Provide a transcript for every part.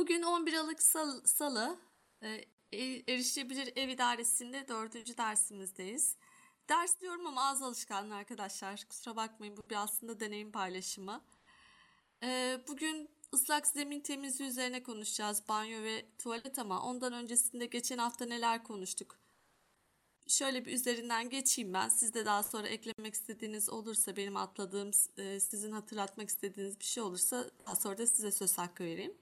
Bugün 11 Aralık Sal- Salı, e, e- Erişilebilir Ev İdaresi'nde dördüncü dersimizdeyiz. Ders diyorum ama ağız alışkanlığı arkadaşlar. Kusura bakmayın bu bir aslında deneyim paylaşımı. E, Bugün ıslak zemin temizliği üzerine konuşacağız. Banyo ve tuvalet ama ondan öncesinde geçen hafta neler konuştuk? Şöyle bir üzerinden geçeyim ben. Siz de daha sonra eklemek istediğiniz olursa, benim atladığım, e, sizin hatırlatmak istediğiniz bir şey olursa daha sonra da size söz hakkı vereyim.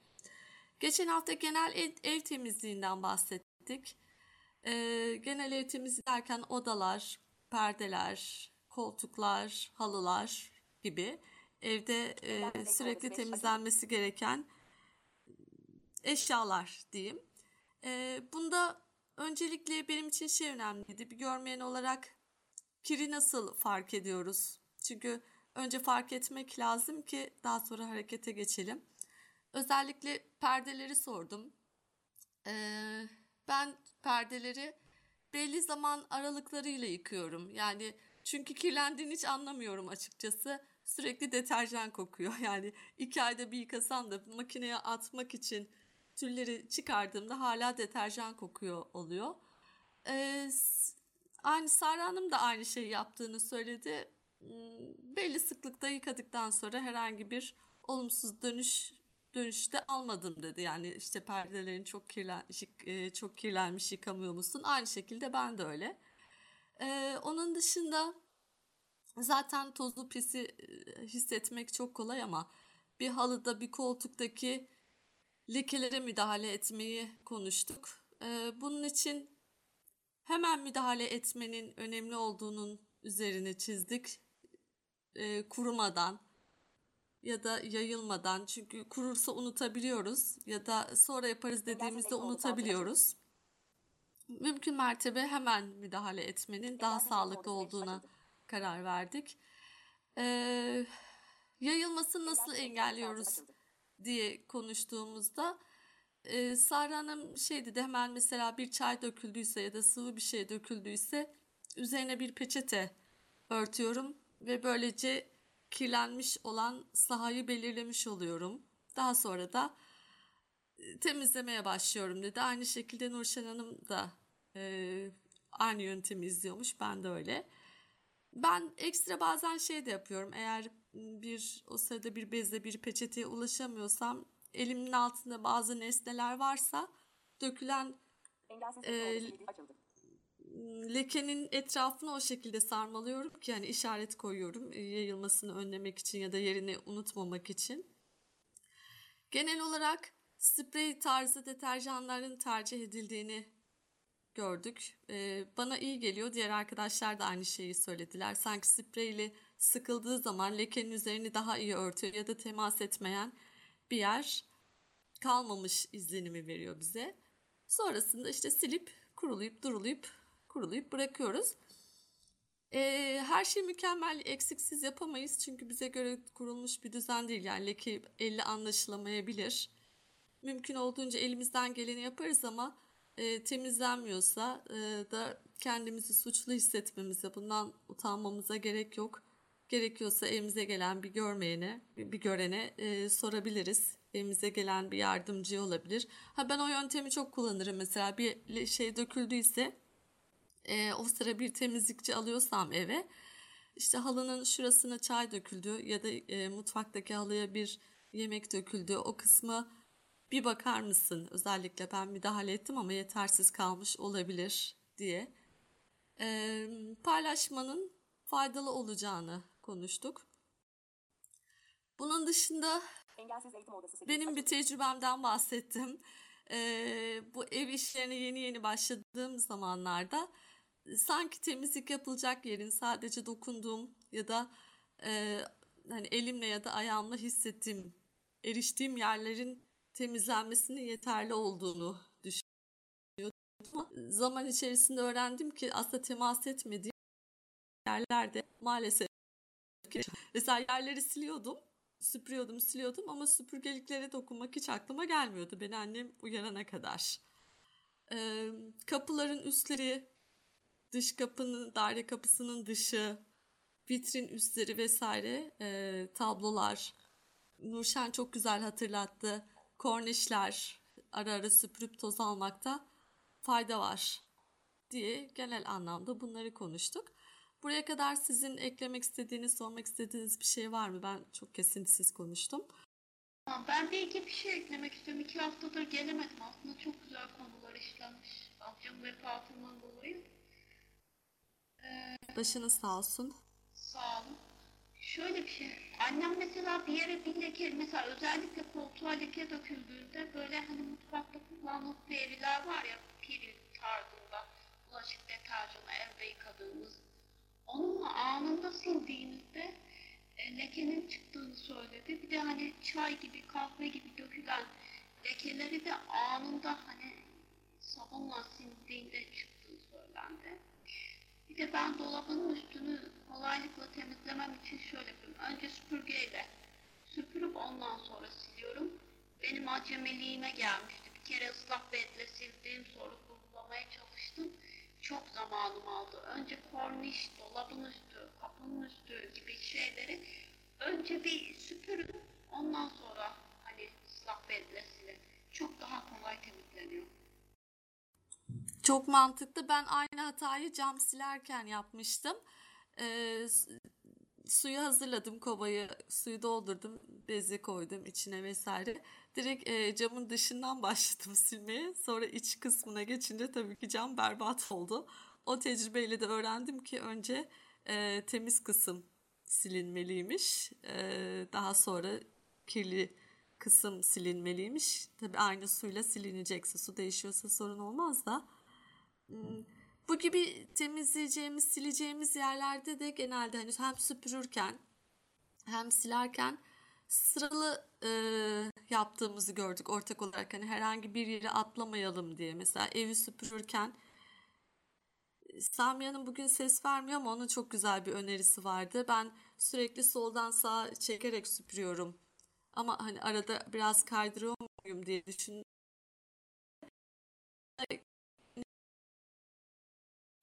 Geçen hafta genel ev, ev temizliğinden bahsettik. Ee, genel ev temizliği derken odalar, perdeler, koltuklar, halılar gibi evde e, sürekli temizlenmesi gereken eşyalar diyeyim. Ee, bunda öncelikle benim için şey önemliydi. Bir görmeyen olarak kiri nasıl fark ediyoruz? Çünkü önce fark etmek lazım ki daha sonra harekete geçelim. Özellikle perdeleri sordum. Ee, ben perdeleri belli zaman aralıklarıyla yıkıyorum. Yani çünkü kirlendiğini hiç anlamıyorum açıkçası. Sürekli deterjan kokuyor. Yani iki ayda bir yıkasam da makineye atmak için tülleri çıkardığımda hala deterjan kokuyor oluyor. Ee, aynı Sara Hanım da aynı şeyi yaptığını söyledi. Hmm, Belli sıklıkta yıkadıktan sonra herhangi bir olumsuz dönüş dönüşte almadım dedi. Yani işte perdelerin çok kirlen e, çok kirlenmiş yıkamıyor musun? Aynı şekilde ben de öyle. Ee, onun dışında zaten tozlu pisi e, hissetmek çok kolay ama bir halıda bir koltuktaki lekelere müdahale etmeyi konuştuk. Ee, bunun için hemen müdahale etmenin önemli olduğunun üzerine çizdik. Ee, kurumadan ya da yayılmadan çünkü kurursa unutabiliyoruz ya da sonra yaparız dediğimizde unutabiliyoruz. Mümkün mertebe hemen müdahale etmenin daha sağlıklı olduğuna karar verdik. Ee, yayılmasını nasıl engelliyoruz diye konuştuğumuzda e, Sara Hanım şey dedi hemen mesela bir çay döküldüyse ya da sıvı bir şey döküldüyse üzerine bir peçete örtüyorum ve böylece kirlenmiş olan sahayı belirlemiş oluyorum. Daha sonra da e, temizlemeye başlıyorum dedi. Aynı şekilde Nurşen Hanım da e, aynı yöntemi izliyormuş. Ben de öyle. Ben ekstra bazen şey de yapıyorum. Eğer bir o sırada bir bezle bir peçeteye ulaşamıyorsam elimin altında bazı nesneler varsa dökülen e. lekenin etrafını o şekilde sarmalıyorum ki yani işaret koyuyorum e, yayılmasını önlemek için ya da yerini unutmamak için. Genel olarak sprey tarzı deterjanların tercih edildiğini gördük. Ee, bana iyi geliyor. Diğer arkadaşlar da aynı şeyi söylediler. Sanki spreyle sıkıldığı zaman lekenin üzerini daha iyi örtüyor ya da temas etmeyen bir yer kalmamış izlenimi veriyor bize. Sonrasında işte silip kurulayıp durulayıp kurulayıp bırakıyoruz. Ee, her şey mükemmel, eksiksiz yapamayız çünkü bize göre kurulmuş bir düzen değil. Yani leke elle anlaşılamayabilir. Mümkün olduğunca elimizden geleni yaparız ama e, temizlenmiyorsa e, da kendimizi suçlu hissetmemize, bundan utanmamıza gerek yok. Gerekiyorsa evimize gelen bir görmeyene, bir bir görene e, sorabiliriz. Evimize gelen bir yardımcı olabilir. Ha ben o yöntemi çok kullanırım. Mesela bir şey döküldüyse e, o sıra bir temizlikçi alıyorsam eve işte halının şurasına çay döküldü ya da e, mutfaktaki halıya bir yemek döküldü o kısmı bir bakar mısın özellikle ben müdahale ettim ama yetersiz kalmış olabilir diye e, paylaşmanın faydalı olacağını konuştuk. Bunun dışında Engelsiz eğitim odası sekiz benim bir tecrübemden bahsettim. Ee, bu ev işlerine yeni yeni başladığım zamanlarda e, sanki temizlik yapılacak yerin sadece dokunduğum ya da e, hani elimle ya da ayağımla hissettiğim, eriştiğim yerlerin temizlenmesinin yeterli olduğunu düşünüyordum. Ama zaman içerisinde öğrendim ki aslında temas etmediğim yerlerde maalesef mesela yerleri siliyordum. Süpürüyordum, siliyordum ama süpürgeliklere dokunmak hiç aklıma gelmiyordu beni annem uyarana kadar. Kapıların üstleri, dış kapının, daire kapısının dışı, vitrin üstleri vesaire, e, tablolar. Nurşen çok güzel hatırlattı. kornişler ara ara süpürüp toz almakta fayda var diye genel anlamda bunları konuştuk. Buraya kadar sizin eklemek istediğiniz, sormak istediğiniz bir şey var mı? Ben çok kesintisiz konuştum. Ben bir iki bir şey eklemek istiyorum. İki haftadır gelemedim. Aslında çok güzel konular işlenmiş. Amcamın vefatından dolayı. Başınız sağ olsun. Sağ olun. Şöyle bir şey. Annem mesela bir yere bir leke, mesela özellikle koltuğa leke döküldüğünde böyle hani mutfakta kullanılan periler var ya, piril tarzında bulaşık deterjanı elde yıkadığımız. Onunla anında sildiğinizde e, lekenin çıktığını söyledi. Bir de hani çay gibi, kahve gibi dökülen lekeleri de anında hani sabunla sildiğinde çıktığı söylendi. De ben dolabın üstünü kolaylıkla temizlemem için şöyle yapıyorum. Önce süpürgeyle süpürüp ondan sonra siliyorum. Benim acemiliğime gelmişti. Bir kere ıslak bezle sildim sonra kurulamaya çalıştım. Çok zamanım aldı. Önce korniş, dolabın üstü, kapının üstü gibi şeyleri önce bir süpürün. Ondan sonra hani ıslak bezle silin. Çok daha kolay temizleniyor. Çok mantıklı. Ben aynı hatayı cam silerken yapmıştım. Ee, su- suyu hazırladım kovayı, suyu doldurdum, bezi koydum içine vesaire. Direkt e, camın dışından başladım silmeye. Sonra iç kısmına geçince tabii ki cam berbat oldu. O tecrübeyle de öğrendim ki önce e, temiz kısım silinmeliymiş. E, daha sonra kirli kısım silinmeliymiş. Tabii aynı suyla silinecekse su değişiyorsa sorun olmaz da. Hmm, Bu gibi temizleyeceğimiz, sileceğimiz yerlerde de genelde hani hem süpürürken hem silerken sıralı e, yaptığımızı gördük ortak olarak. Hani herhangi bir yere atlamayalım diye. Mesela evi süpürürken Samia'nın bugün ses vermiyor ama onun çok güzel bir önerisi vardı. Ben sürekli soldan sağa çekerek süpürüyorum. Ama hani arada biraz kaydırıyor muyum diye düşün.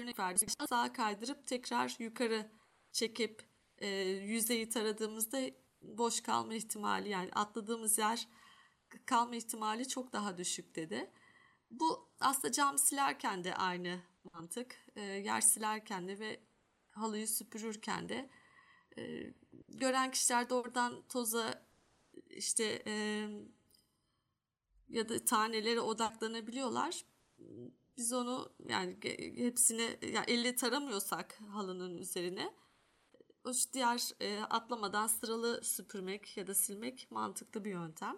Örnek verdim. Sağa kaydırıp tekrar yukarı çekip e, yüzeyi taradığımızda boş kalma ihtimali yani atladığımız yer kalma ihtimali çok daha düşük dedi. Bu aslında cam silerken de aynı mantık. E, yer silerken de ve halıyı süpürürken de e, gören kişiler de oradan toza işte e, ya da tanelere odaklanabiliyorlar. Biz onu yani hepsini yani elle taramıyorsak halının üzerine o diğer e, atlamadan sıralı süpürmek ya da silmek mantıklı bir yöntem.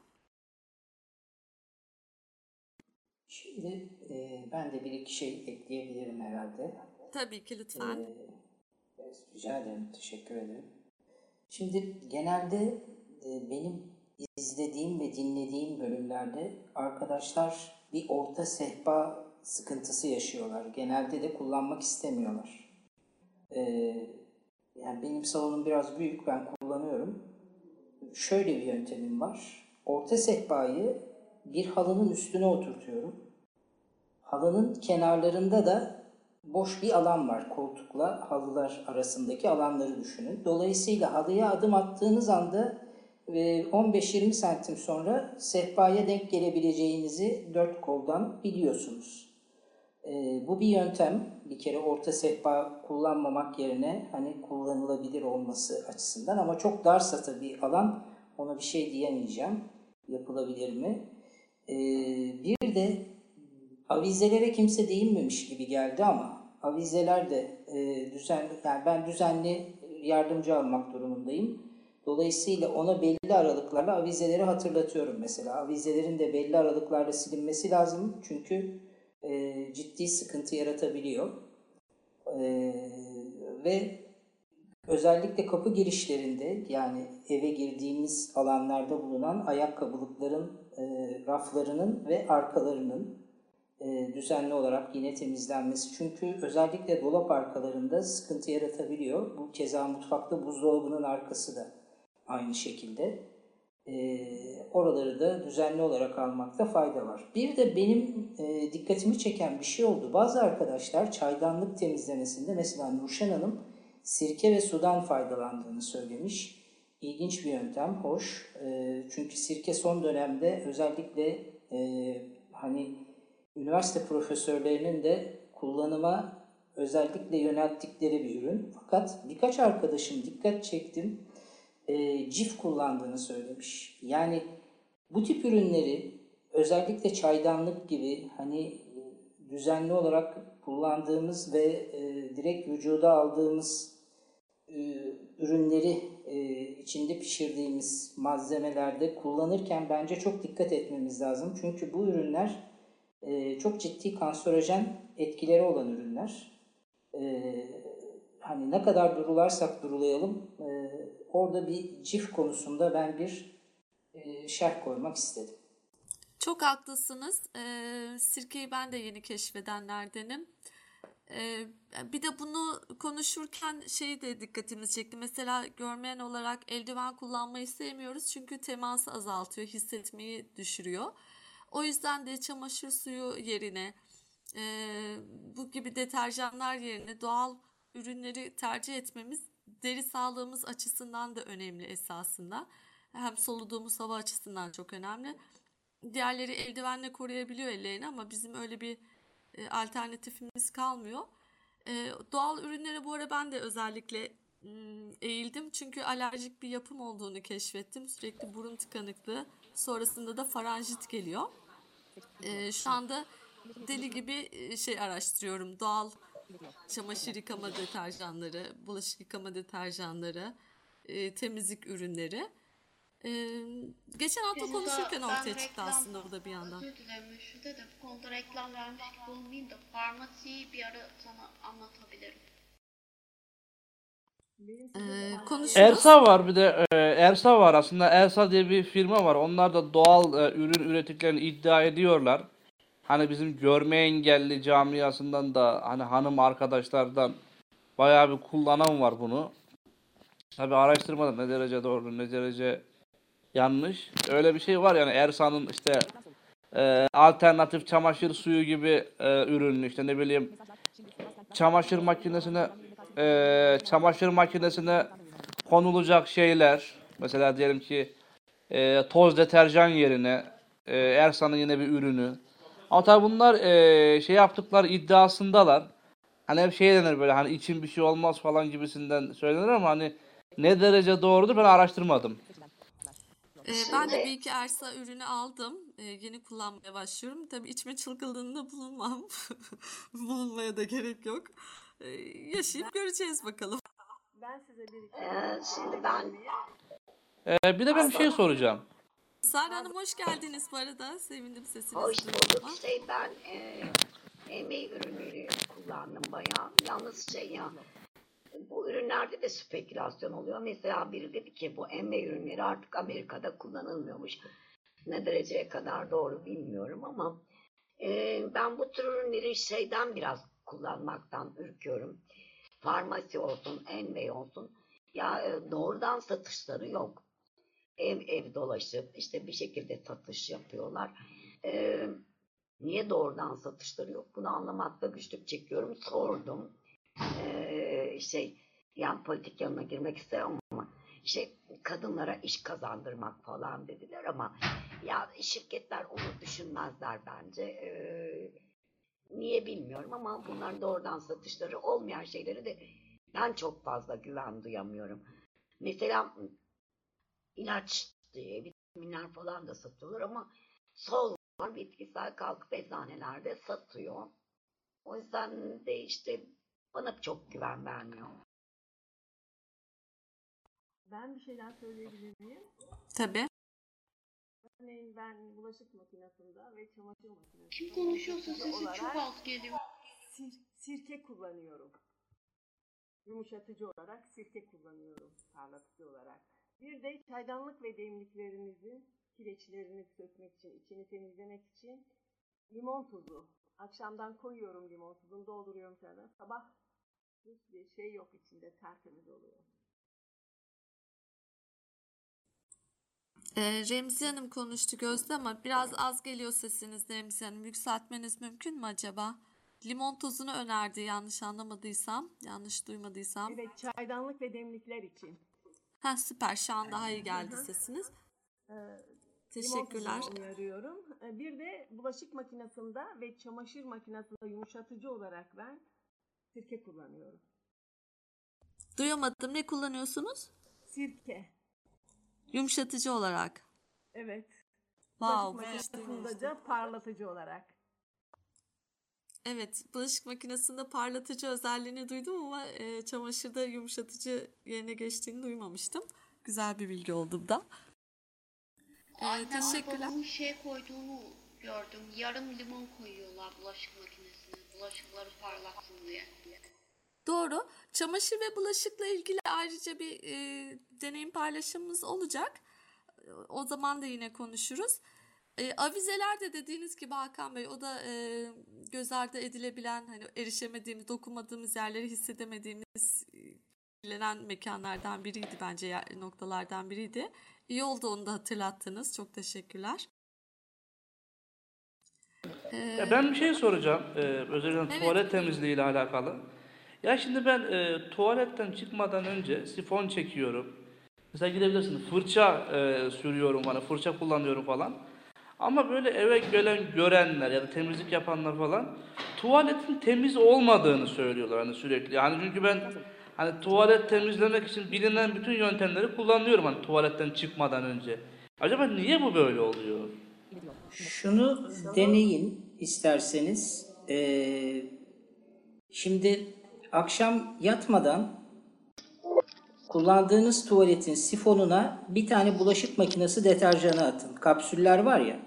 Şimdi e, ben de bir iki şey ekleyebilirim herhalde. Tabii ki lütfen. Ee, rica ederim, teşekkür ederim. Şimdi genelde e, benim izlediğim ve dinlediğim bölümlerde arkadaşlar bir orta sehpa sıkıntısı yaşıyorlar. Genelde de kullanmak istemiyorlar. Ee, yani benim salonum biraz büyük, ben kullanıyorum. Şöyle bir yöntemim var. Orta sehpayı bir halının üstüne oturtuyorum. Halının kenarlarında da boş bir alan var. Koltukla halılar arasındaki alanları düşünün. Dolayısıyla halıya adım attığınız anda e, 15-20 santim sonra sehpaya denk gelebileceğinizi dört koldan biliyorsunuz. E, bu bir yöntem. Bir kere orta sehpa kullanmamak yerine hani kullanılabilir olması açısından ama çok darsa tabii alan ona bir şey diyemeyeceğim. Yapılabilir mi? E, bir de avizelere kimse değinmemiş gibi geldi ama avizeler de e, düzenli, yani ben düzenli yardımcı almak durumundayım. Dolayısıyla ona belli aralıklarla avizeleri hatırlatıyorum mesela. Avizelerin de belli aralıklarla silinmesi lazım çünkü e, ciddi sıkıntı yaratabiliyor. E, ve özellikle kapı girişlerinde yani eve girdiğimiz alanlarda bulunan ayakkabılıkların e, raflarının ve arkalarının e, düzenli olarak yine temizlenmesi. Çünkü özellikle dolap arkalarında sıkıntı yaratabiliyor. Bu keza mutfakta buzdolabının arkası da aynı şekilde. E, oraları da düzenli olarak almakta fayda var. Bir de benim e, dikkatimi çeken bir şey oldu. Bazı arkadaşlar çaydanlık temizlemesinde mesela Nurşen Hanım sirke ve sudan faydalandığını söylemiş. ilginç bir yöntem, hoş. E, çünkü sirke son dönemde özellikle e, hani üniversite profesörlerinin de kullanıma özellikle yönelttikleri bir ürün. Fakat birkaç arkadaşım dikkat çektim, e, cif kullandığını söylemiş. Yani bu tip ürünleri özellikle çaydanlık gibi hani e, düzenli olarak kullandığımız ve e, direkt vücuda aldığımız e, ürünleri e, içinde pişirdiğimiz malzemelerde kullanırken bence çok dikkat etmemiz lazım. Çünkü bu ürünler e, çok ciddi kanserojen etkileri olan ürünler. E, hani ne kadar durularsak durulayalım e, orada bir cif konusunda ben bir e, şerh koymak istedim. Çok haklısınız. Ee, sirkeyi ben de yeni keşfedenlerdenim. Ee, bir de bunu konuşurken şey de dikkatimizi çekti. Mesela görmeyen olarak eldiven kullanmayı sevmiyoruz. Çünkü teması azaltıyor, hissetmeyi düşürüyor. O yüzden de çamaşır suyu yerine e, bu gibi deterjanlar yerine doğal ürünleri tercih etmemiz deri sağlığımız açısından da önemli esasında. Hem soluduğumuz hava açısından çok önemli. Diğerleri eldivenle koruyabiliyor ellerini ama bizim öyle bir e, alternatifimiz kalmıyor. E, doğal ürünlere bu ara ben de özellikle eğildim. Çünkü alerjik bir yapım olduğunu keşfettim. Sürekli burun tıkanıklığı. Sonrasında da faranjit geliyor. E, şu anda deli gibi e, şey araştırıyorum. Doğal çamaşır yıkama deterjanları, bulaşık yıkama deterjanları, e, temizlik ürünleri. E, geçen hafta Burada konuşurken ortaya çıktı reklam- aslında bu da bir yandan. Özür dilerim şurada da bu konuda reklam vermiş gibi olmayayım da farmasiyi bir ara sana anlatabilirim. E, konuşuruz. Ersa var bir de e, Ersa var aslında Ersa diye bir firma var. Onlar da doğal e, ürün ürettiklerini iddia ediyorlar. Hani bizim görme engelli camiasından da hani hanım arkadaşlardan bayağı bir kullanan var bunu. Tabi araştırmadım ne derece doğru ne derece yanlış. Öyle bir şey var yani Ersa'nın işte e, alternatif çamaşır suyu gibi e, ürün işte ne bileyim çamaşır makinesine e, çamaşır makinesine konulacak şeyler mesela diyelim ki e, toz deterjan yerine e, Ersa'nın yine bir ürünü. Ama tabii bunlar e, şey yaptıkları iddiasındalar. Hani hep şey denir böyle hani için bir şey olmaz falan gibisinden söylenir ama hani ne derece doğrudur ben araştırmadım. Ee, ben de bir iki Ersa ürünü aldım. Ee, yeni kullanmaya başlıyorum. Tabii içme çılgınlığında bulunmam. Bulunmaya da gerek yok. Ee, yaşayıp göreceğiz bakalım. Ee, şimdi ben E, bir de ben bir şey soracağım. Sara Hanım hoş geldiniz bu arada. Sevindim sesinizi hoş bulduk şey ben e, emeği ürünleri kullandım bayağı. Yalnız şey ya bu ürünlerde de spekülasyon oluyor. Mesela biri dedi ki bu emeği ürünleri artık Amerika'da kullanılmıyormuş. Ne dereceye kadar doğru bilmiyorum ama e, ben bu tür ürünleri şeyden biraz kullanmaktan ürküyorum. Farmasi olsun, Envey olsun. Ya e, doğrudan satışları yok. Ev ev dolaşıp işte bir şekilde satış yapıyorlar. Ee, niye doğrudan satışları yok? Bunu anlamakta güçlük çekiyorum. Sordum. Ee, şey yani politik yanına girmek istemem ama şey kadınlara iş kazandırmak falan dediler ama ya şirketler onu düşünmezler bence. Ee, niye bilmiyorum ama bunların doğrudan satışları olmayan şeyleri de ben çok fazla güven duyamıyorum. Mesela ilaç diye vitaminler falan da satıyorlar ama sol var bitkisel kalkıp eczanelerde satıyor. O yüzden de işte bana çok güven vermiyor. Ben bir şeyler söyleyebilir miyim? Tabii. Örneğin ben bulaşık makinesinde ve çamaşır makinesinde Kim konuşuyorsa sesi çok az geliyor. sir- sirke kullanıyorum. Yumuşatıcı olarak sirke kullanıyorum parlatıcı olarak. Bir de çaydanlık ve demliklerinizi kireçlerini sökmek için, içini temizlemek için limon tuzu. Akşamdan koyuyorum limon tuzunu, dolduruyorum çaydan. Sabah hiçbir şey yok içinde, tertemiz oluyor. Ee, Remzi Hanım konuştu Gözde ama biraz az geliyor sesiniz Remzi Hanım. Yükseltmeniz mümkün mü acaba? Limon tozunu önerdi yanlış anlamadıysam, yanlış duymadıysam. Evet, çaydanlık ve demlikler için. Ha süper. Şu an daha iyi geldi sesiniz. Ee, Teşekkürler. uyarıyorum. Ee, Bir de bulaşık makinesinde ve çamaşır makinesinde yumuşatıcı olarak ben sirke kullanıyorum. Duyamadım. Ne kullanıyorsunuz? Sirke. Yumuşatıcı olarak. Evet. Wow. bulaşık makinesinde de parlatıcı olarak. Evet, bulaşık makinesinde parlatıcı özelliğini duydum ama e, çamaşırda yumuşatıcı yerine geçtiğini duymamıştım. Güzel bir bilgi oldu bu da. E, Annemle teşekkürler. babamın şey koyduğunu gördüm. Yarım limon koyuyorlar bulaşık makinesine. Bulaşıkları parlaksın diye. Doğru. Çamaşır ve bulaşıkla ilgili ayrıca bir e, deneyim paylaşımımız olacak. O zaman da yine konuşuruz. E, avizeler de dediğiniz gibi Hakan Bey o da e, göz ardı edilebilen hani erişemediğimiz, dokunmadığımız yerleri hissedemediğimiz e, kirlenen mekanlardan biriydi bence yer- noktalardan biriydi. İyi oldu onu da hatırlattınız. Çok teşekkürler. E, Ya ben bir şey soracağım. Ee, özellikle Evet. tuvalet temizliği ile alakalı. Ya şimdi ben e, tuvaletten çıkmadan önce sifon çekiyorum. Mesela gidebilirsin fırça e, sürüyorum bana, fırça kullanıyorum falan. Ama böyle eve gelen görenler ya da temizlik yapanlar falan tuvaletin temiz olmadığını söylüyorlar hani sürekli. Yani çünkü ben hani tuvalet temizlemek için bilinen bütün yöntemleri kullanıyorum hani tuvaletten çıkmadan önce. Acaba niye bu böyle oluyor? Şunu deneyin isterseniz. Ee, şimdi akşam yatmadan kullandığınız tuvaletin sifonuna bir tane bulaşık makinesi deterjanı atın. Kapsüller var ya.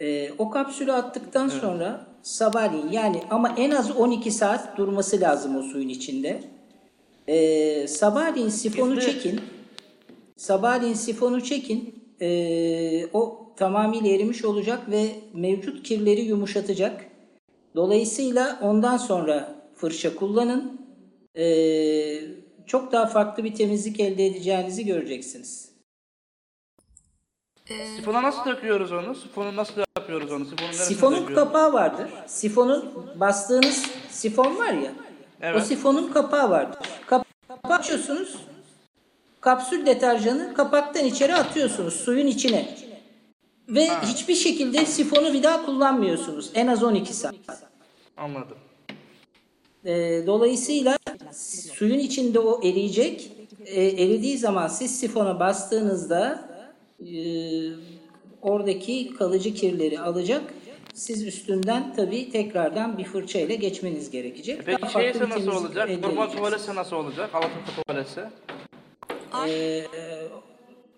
Ee, o kapsülü attıktan sonra sabahleyin yani ama en az 12 saat durması lazım o suyun içinde. Ee, sabahleyin sifonu İsmet. çekin. Sabahleyin sifonu çekin. Ee, o tamamıyla erimiş olacak ve mevcut kirleri yumuşatacak. Dolayısıyla ondan sonra fırça kullanın. Ee, çok daha farklı bir temizlik elde edeceğinizi göreceksiniz. E, Sifona nasıl döküyoruz onu? Sifonu nasıl yapıyoruz onu? Sifonun neresine Sifonun kapağı vardır. Sifonun bastığınız sifon var ya. Evet. O sifonun kapağı vardır. Kapağı açıyorsunuz. Kapsül deterjanı kapaktan içeri atıyorsunuz suyun içine. Ve hiçbir şekilde sifonu bir daha kullanmıyorsunuz. En az 12 saat. Anladım. Ee, dolayısıyla suyun içinde o eriyecek. Ee, eridiği zaman siz sifona bastığınızda e, oradaki kalıcı kirleri alacak. Siz üstünden tabii tekrardan bir fırça ile geçmeniz gerekecek. Peki Daha farklı şeyse bir nasıl temizlik olacak? elde Normal edeceksiniz. tuvaletse nasıl olacak? Alaturka tuvaletse.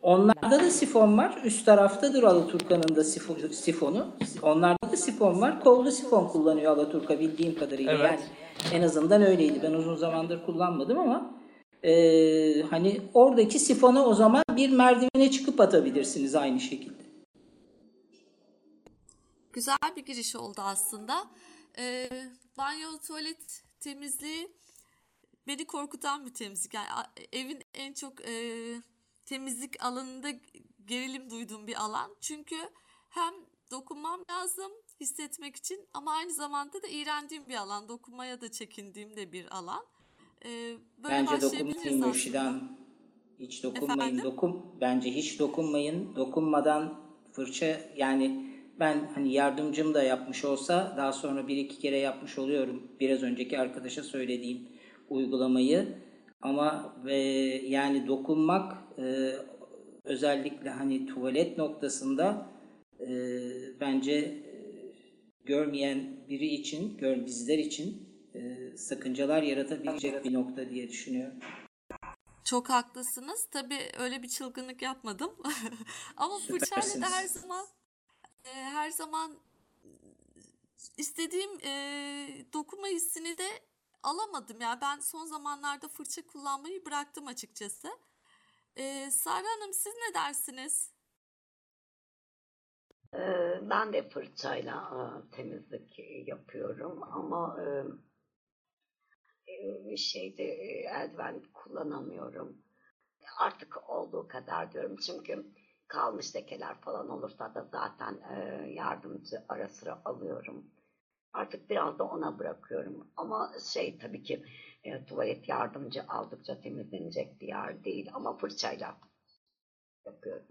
Onlarda da sifon var. Üst taraftadır Alaturka'nın da sifo- sifonu. Onlarda da sifon var. Kollu sifon kullanıyor Alaturka bildiğim kadarıyla. Evet. Yani en azından öyleydi. Ben uzun zamandır kullanmadım ama e, hani oradaki sifonu o zaman bir merdivene çıkıp atabilirsiniz aynı şekilde. Güzel bir giriş oldu aslında. Ee, banyo tuvalet temizliği beni korkutan bir temizlik. Yani evin en çok e, temizlik alanında gerilim duyduğum bir alan. Çünkü hem dokunmam lazım hissetmek için ama aynı zamanda da iğrendiğim bir alan. Dokunmaya da çekindiğim de bir alan. Ee, böyle Bence dokunmayın. Mürşidan. Hiç dokunmayın. Efendim? Dokun, bence hiç dokunmayın. Dokunmadan fırça yani ben hani yardımcım da yapmış olsa daha sonra bir iki kere yapmış oluyorum. Biraz önceki arkadaşa söylediğim uygulamayı. Ama ve yani dokunmak e, özellikle hani tuvalet noktasında e, bence e, görmeyen biri için, gör bizler için e, sakıncalar yaratabilecek bir nokta diye düşünüyorum. Çok haklısınız. Tabii öyle bir çılgınlık yapmadım. Ama fırçayla da her zaman e, her zaman istediğim e, dokunma hissini de alamadım. Yani ben son zamanlarda fırça kullanmayı bıraktım açıkçası. E, Sara Hanım siz ne dersiniz? Ee, Ben de fırçayla e, temizlik yapıyorum ama e, e, şeyde eldiven kullanamıyorum. Artık olduğu kadar diyorum çünkü kalmış lekeler falan olursa da zaten yardımcı ara sıra alıyorum. Artık biraz da ona bırakıyorum. Ama şey tabii ki e, tuvalet yardımcı aldıkça temizlenecek bir yer değil ama fırçayla yapıyorum.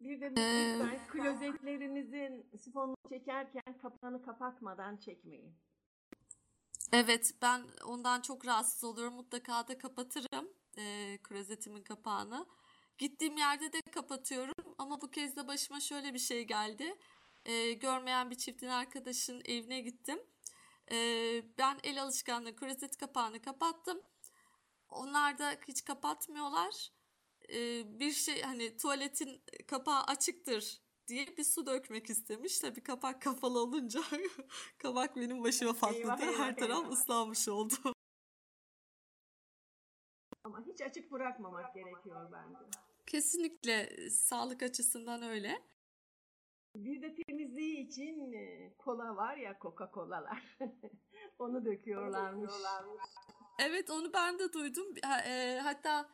Bir de Ee, lütfen klozetlerinizin sifonunu çekerken kapağını kapatmadan çekmeyin. Evet, ben ondan çok rahatsız oluyorum. Mutlaka da kapatırım eee klozetimin kapağını. Gittiğim yerde de kapatıyorum ama bu kez de başıma şöyle bir şey geldi. Eee, görmeyen bir çiftin arkadaşın evine gittim. Eee, ben el alışkanlığı klozet kapağını kapattım. Onlar da hiç kapatmıyorlar. Eee, bir şey hani tuvaletin kapağı açıktır diye bir su dökmek istemiş. Tabii kapak kapalı olunca kabak benim başıma patladı. Eyvah, eyvah, Her taraf eyvah. ıslanmış oldu. Ama hiç açık bırakmamak gerekiyor bence. Kesinlikle e, sağlık açısından öyle. Bir de temizliği için e, kola var ya Coca-Cola'lar. Onu döküyorlarmış. Evet onu ben de duydum. E, Hatta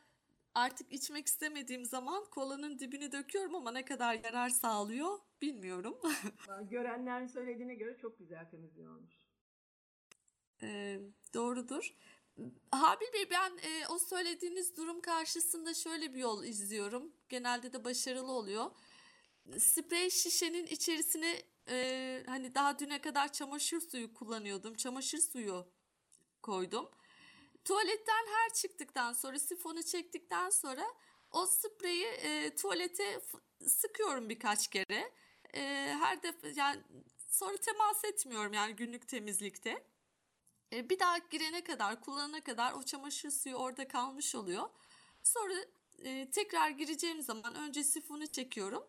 artık içmek istemediğim zaman kolanın dibini döküyorum ama ne kadar yarar sağlıyor bilmiyorum. Görenlerin söylediğine göre çok güzel temizliyormuş. E, doğrudur. Habil Bey ben e, o söylediğiniz durum karşısında şöyle bir yol izliyorum. Genelde de başarılı oluyor. Sprey şişenin içerisine e, hani daha düne kadar çamaşır suyu kullanıyordum. Çamaşır suyu koydum. Tuvaletten her çıktıktan sonra sifonu çektikten sonra o spreyi e, tuvalete sıkıyorum birkaç kere. E, her def yani sonra temas etmiyorum yani günlük temizlikte. E, bir daha girene kadar, kullanana kadar o çamaşır suyu orada kalmış oluyor. Sonra e, tekrar gireceğim zaman önce sifonu çekiyorum.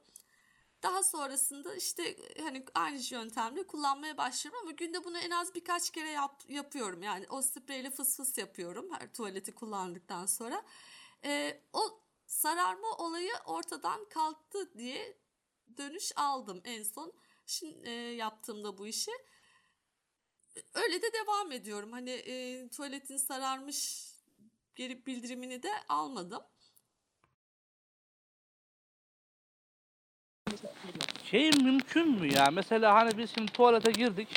Daha sonrasında işte e, hani aynı yöntemle kullanmaya başlıyorum ama günde bunu en az birkaç kere yap, yapıyorum. Yani o spreyle fıs fıs yapıyorum her tuvaleti kullandıktan sonra. E, o sararma olayı ortadan kalktı diye dönüş aldım en son. Şimdi e, yaptığımda bu işi. Öyle de devam ediyorum. Hani e, tuvaletin sararmış geri bildirimini de almadım. Şey mümkün mü ya? Mesela hani biz şimdi tuvalete girdik.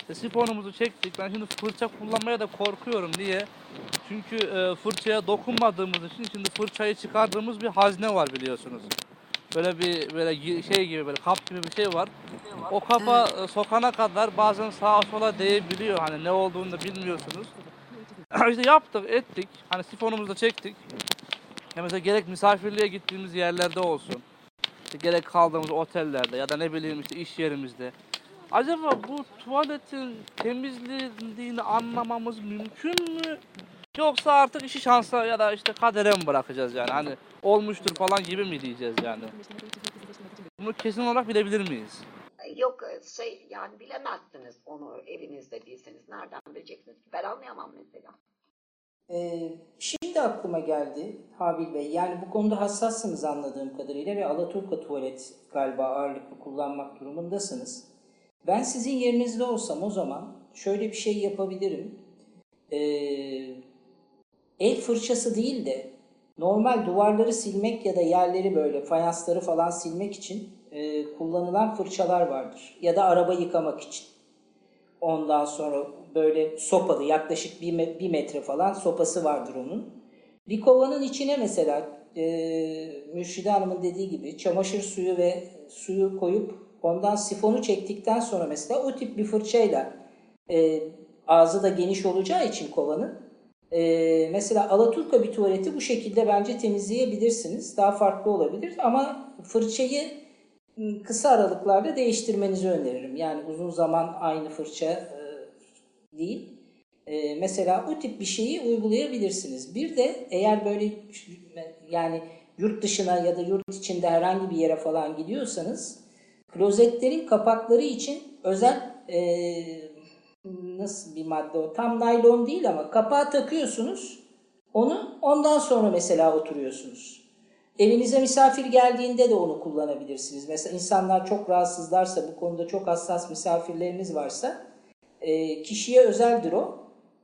işte sifonumuzu çektik. Ben şimdi fırça kullanmaya da korkuyorum. Niye? Çünkü e, fırçaya dokunmadığımız için şimdi fırçayı çıkardığımız bir hazne var biliyorsunuz. Böyle bir böyle şey gibi böyle kap gibi bir şey var. O kapa e, sokana kadar bazen sağa sola değebiliyor. Hani ne olduğunu da bilmiyorsunuz. işte yaptık, ettik. Hani sifonumuzu da çektik. Ya mesela gerek misafirliğe gittiğimiz yerlerde olsun. İşte gerek kaldığımız otellerde ya da ne bileyim işte iş yerimizde. Acaba bu tuvaletin temizliğini anlamamız mümkün mü? Yoksa artık işi şansa ya da işte kadere mi bırakacağız yani? Hani olmuştur falan gibi mi diyeceğiz yani? Bunu kesin olarak bilebilir miyiz? Yok şey yani bilemezsiniz onu evinizde değilseniz nereden bileceksiniz ki ben anlayamam mesela. Ee, şimdi aklıma geldi Habil Bey. Yani bu konuda hassassınız anladığım kadarıyla ve Alaturka tuvalet galiba ağırlıklı kullanmak durumundasınız. Ben sizin yerinizde olsam o zaman şöyle bir şey yapabilirim. Ee, el fırçası değil de normal duvarları silmek ya da yerleri böyle fayansları falan silmek için e, kullanılan fırçalar vardır. Ya da araba yıkamak için. Ondan sonra böyle sopalı yaklaşık bir, bir metre falan sopası vardır onun. Bir kovanın içine mesela e, Mürşide Hanım'ın dediği gibi çamaşır suyu ve suyu koyup ondan sifonu çektikten sonra mesela o tip bir fırçayla e, ağzı da geniş olacağı için kovanın e, mesela Alaturka bir tuvaleti bu şekilde bence temizleyebilirsiniz. Daha farklı olabilir ama fırçayı kısa aralıklarla değiştirmenizi öneririm. Yani uzun zaman aynı fırça e, değil. Mesela o tip bir şeyi uygulayabilirsiniz. Bir de eğer böyle yani yurt dışına ya da yurt içinde herhangi bir yere falan gidiyorsanız klozetlerin kapakları için özel nasıl bir madde o tam naylon değil ama kapağı takıyorsunuz onu ondan sonra mesela oturuyorsunuz. Evinize misafir geldiğinde de onu kullanabilirsiniz. Mesela insanlar çok rahatsızlarsa bu konuda çok hassas misafirleriniz varsa e, kişiye özeldir o.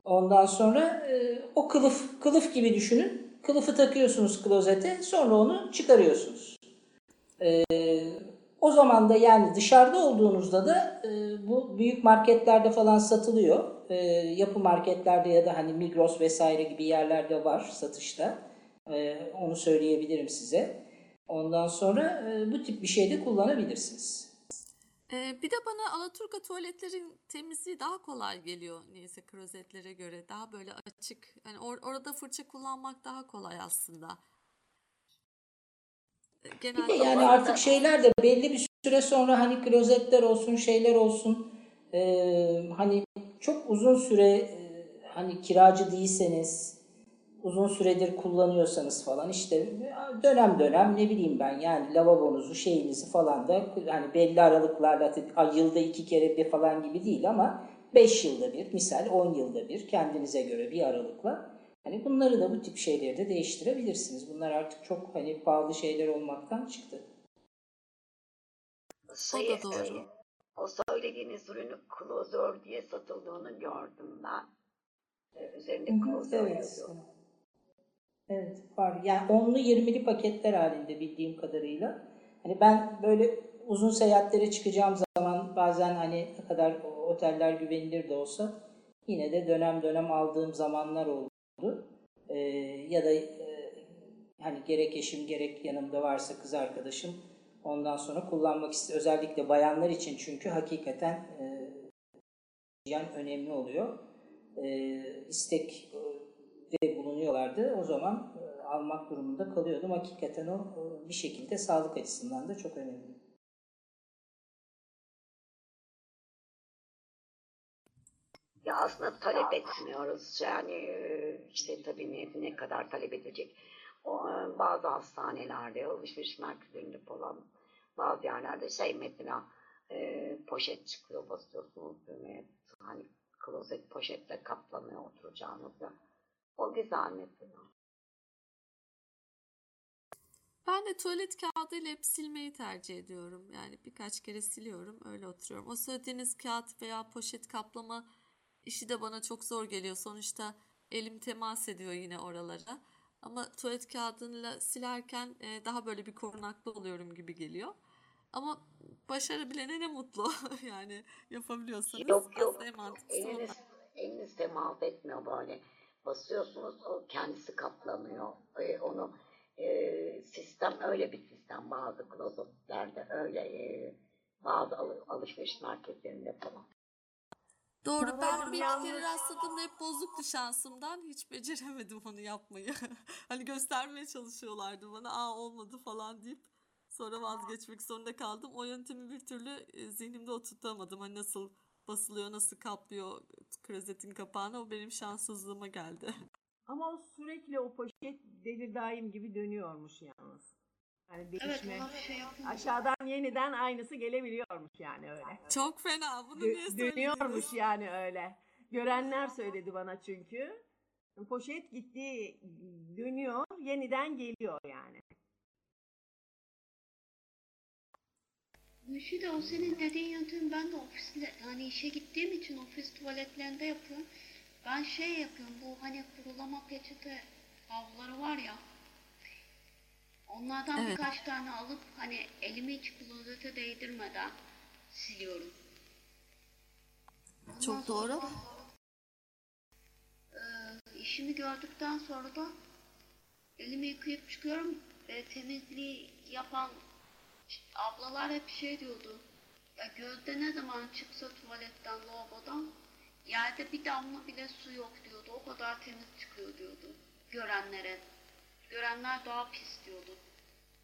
Ondan sonra e, o kılıf kılıf gibi düşünün. Kılıfı takıyorsunuz klozete sonra onu çıkarıyorsunuz. E, O zaman da yani dışarıda olduğunuzda da bu büyük marketlerde falan satılıyor. Yapı marketlerde ya da hani Migros vesaire gibi yerlerde var satışta. E, onu söyleyebilirim size. Ondan sonra e, bu tip bir şey de kullanabilirsiniz. Ee, bir de bana Alaturka tuvaletlerin temizliği daha kolay geliyor neyse klozetlere göre. Daha böyle açık. Yani or- orada fırça kullanmak daha kolay aslında. Ee, Bir de Genelde yani artık şeyler de belli bir süre sonra hani klozetler olsun şeyler olsun e, hani çok uzun süre e, hani kiracı değilseniz uzun süredir kullanıyorsanız falan işte dönem dönem ne bileyim ben yani lavabonuzu şeyinizi falan da hani belli aralıklarla yılda iki kere bir falan gibi değil ama 5 yılda bir misal 10 yılda bir kendinize göre bir aralıkla hani bunları da bu tip şeyleri de değiştirebilirsiniz. Bunlar artık çok hani pahalı şeyler olmaktan çıktı. Şey, O da doğru. o söylediğiniz ürünü klozör diye satıldığını gördüm ben. Üzerinde klozör Evet. yazıyor. Evet var. Yani onlu 20'li paketler halinde bildiğim kadarıyla. Hani ben böyle uzun seyahatlere çıkacağım zaman bazen hani ne kadar oteller güvenilir de olsa yine de dönem dönem aldığım zamanlar oldu. Ee, ya da e, hani gerek eşim gerek yanımda varsa kız arkadaşım ondan sonra kullanmak istiyor. Özellikle bayanlar için çünkü hakikaten e, önemli oluyor. E, istek de bulunuyorlardı. O zaman e, almak durumunda kalıyordum. Hakikaten o e, bir şekilde sağlık açısından da çok önemli. Ya aslında talep etmiyoruz. Yani e, işte tabii ne, ne kadar talep edecek. O, e, bazı hastanelerde, alışveriş merkezlerinde falan bazı yerlerde şey mesela e, poşet çıkıyor basıyorsunuz düğmeye. Hani klozet poşetle kaplanıyor oturacağınızda. O güzel mesela. Ben de tuvalet kağıdıyla hep silmeyi tercih ediyorum. Yani birkaç kere siliyorum, öyle oturuyorum. O söylediğiniz kağıt veya poşet kaplama işi de bana çok zor geliyor. Sonuçta elim temas ediyor yine oralara. Ama tuvalet kağıdıyla silerken e, daha böyle bir korunaklı oluyorum gibi geliyor. Ama başarabilene ne mutlu. yani yapabiliyorsanız Yok yok. aslında en mantıklısı o. Eliniz, eliniz temas etmiyor böyle. Basıyorsunuz o kendisi kaplanıyor. E, onu e, sistem öyle bir sistem. Bazı klozetlerde öyle e, bazı al- alışveriş merkezlerinde falan. Doğru. Ben bir iki yalnız- kere rastladığımda hep bozuktu şansımdan. Hiç beceremedim onu yapmayı. hani göstermeye çalışıyorlardı bana. Aa olmadı falan deyip sonra vazgeçmek zorunda kaldım. O yöntemi bir türlü e, zihnimde oturtamadım. Hani nasıl basılıyor, nasıl kaplıyor klozetin kapağını. O benim şanssızlığıma geldi. Ama o sürekli o poşet devir daim gibi dönüyormuş yalnız. Yani Evet değişme. bir şey yapmıyor. Aşağıdan yeniden aynısı gelebiliyormuş yani öyle. Çok fena. Bunu Dö- niye söylediniz? dönüyormuş yani öyle. Görenler söyledi bana çünkü. Poşet gitti dönüyor yeniden geliyor yani. Müşide o senin dediğin yöntemi ben de ofisle hani işe gittiğim için ofis tuvaletlerinde yapıyorum. Ben şey yapıyorum bu hani kurulama peçete havluları var ya. Onlardan Evet. birkaç tane alıp hani elimi hiç klozete değdirmeden siliyorum. Ondan Çok sonra, doğru. e, işimi gördükten sonra da elimi yıkayıp çıkıyorum. E, temizliği yapan ablalar hep şey diyordu. Ya gözde ne zaman çıksa tuvaletten, lavabodan yerde bir damla bile su yok diyordu. O kadar temiz çıkıyor diyordu. Görenlere. Görenler daha pis diyordu.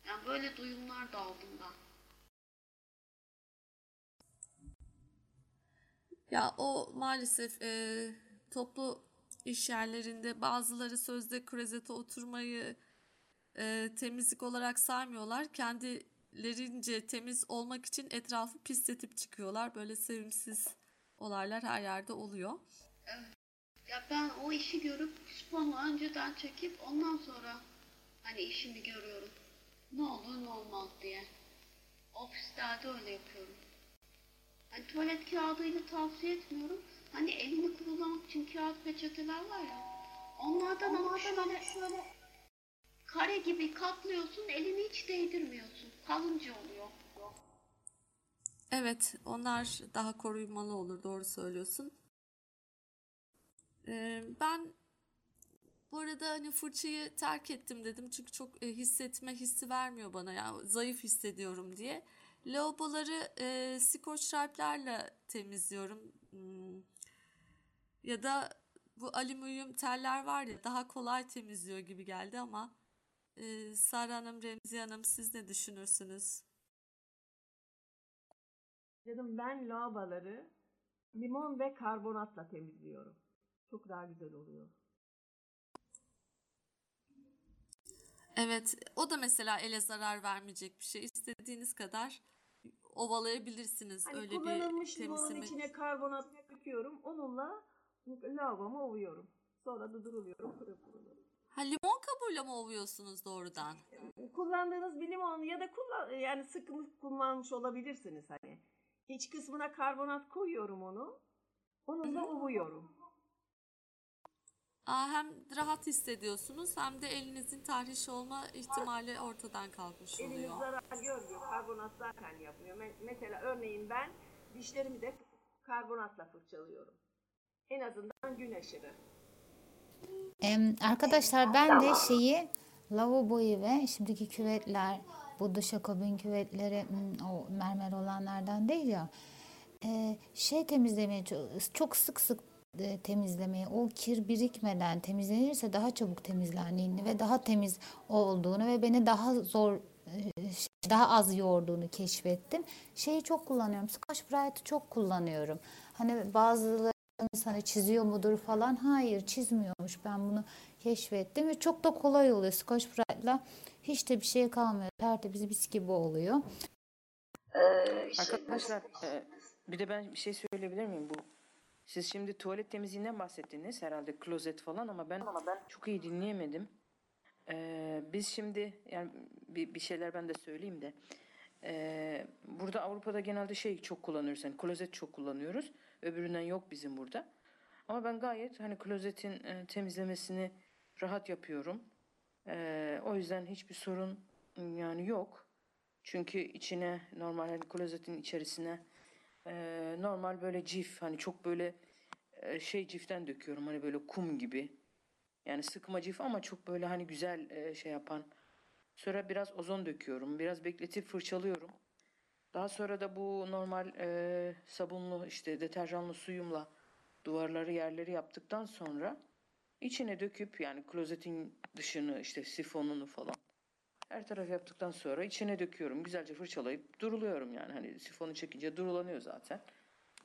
Yani böyle duyumlar da aldım ben. Ya o maalesef e, toplu iş yerlerinde bazıları sözde klozete oturmayı e, temizlik olarak saymıyorlar. Kendilerince temiz olmak için etrafı pisletip çıkıyorlar. Böyle sevimsiz olaylar her yerde oluyor. Ya ben o işi görüp sponu önceden çekip ondan sonra hani işimi görüyorum. Ne olur ne olmaz diye. Ofislerde öyle yapıyorum. Hani tuvalet kağıdıyla tavsiye etmiyorum. Hani elini kurulamak için kağıt peçeteler var ya. Onlardan ama şöyle, şöyle kare gibi katlıyorsun, elini hiç değdirmiyorsun. Kalınca oluyor. Evet, onlar daha koruymalı olur. Doğru söylüyorsun. Ee, ben bu arada hani fırçayı terk ettim dedim çünkü çok e, hissetme hissi vermiyor bana ya zayıf hissediyorum diye. Lavaboları e, Scotch Stripe'lerle temizliyorum. Hmm. Ya da bu alüminyum teller var ya daha kolay temizliyor gibi geldi ama e, Sara Hanım, Remziye Hanım siz ne düşünürsünüz? Dedim ben lavaboları limon ve karbonatla temizliyorum. Çok daha güzel oluyor. Evet, o da mesela ele zarar vermeyecek bir şey. İstediğiniz kadar ovalayabilirsiniz. Hani Öyle bir kullanılmış limonun temizleme. içine karbonat döküyorum. Onunla lavabomu ovuyorum. Sonra da duruluyorum. oluyor. Ha limon kabuğuyla mı ovuyorsunuz doğrudan? kullandığınız bir limon ya da kullan yani sıkı kullanmış olabilirsiniz hani. İç kısmına karbonat koyuyorum onu. Onunla ovuyorum. Aa, hem rahat hissediyorsunuz hem de elinizin tahriş olma ihtimali ortadan kalkmış Eliniz oluyor. zarar görmüyor. Karbonat zaten yapmıyor. Me- Mesela örneğin ben dişlerimi de karbonatla fırçalıyorum. En azından gün aşırı. Em, arkadaşlar ben de şeyi lavaboyu ve şimdiki küvetler bu duşakabin küvetleri hmm, o mermer olanlardan değil ya e, şey temizlemeye çok, sık sık e, temizlemeye o kir birikmeden temizlenirse daha çabuk temizlendiğini ve daha temiz olduğunu ve beni daha zor e, daha az yorduğunu keşfettim. Şeyi çok kullanıyorum. Scotch Brite'ı çok kullanıyorum. Hani bazıları hani çiziyor mudur falan. Hayır çizmiyormuş. Ben bunu keşfettim ve çok da kolay oluyor. Scotch Brite'la hiç de bir şey kalmıyor. Tertemiz mis gibi oluyor. Ee, şey, Arkadaşlar e, bir de ben bir şey söyleyebilir miyim bu? Siz şimdi tuvalet temizliğinden bahsettiniz herhalde klozet falan ama ben çok iyi dinleyemedim. Ee, biz şimdi yani bir, bir şeyler ben de söyleyeyim de. Ee, burada Avrupa'da genelde şey çok kullanıyoruz. Yani klozet çok kullanıyoruz. Öbüründen yok bizim burada. Ama ben gayet hani klozetin e, temizlemesini rahat yapıyorum. Ee, o yüzden hiçbir sorun yani yok. Çünkü içine normal hani klozetin içerisine e, normal böyle cif hani çok böyle e, şey ciften döküyorum hani böyle kum gibi. Yani sıkma cif ama çok böyle hani güzel e, şey yapan. Sonra biraz ozon döküyorum. Biraz bekletip fırçalıyorum. Daha sonra da bu normal e, sabunlu işte deterjanlı suyumla duvarları yerleri yaptıktan sonra içine döküp yani klozetin dışını işte sifonunu falan her taraf yaptıktan sonra içine döküyorum. Güzelce fırçalayıp duruluyorum yani. Hani sifonu çekince durulanıyor zaten.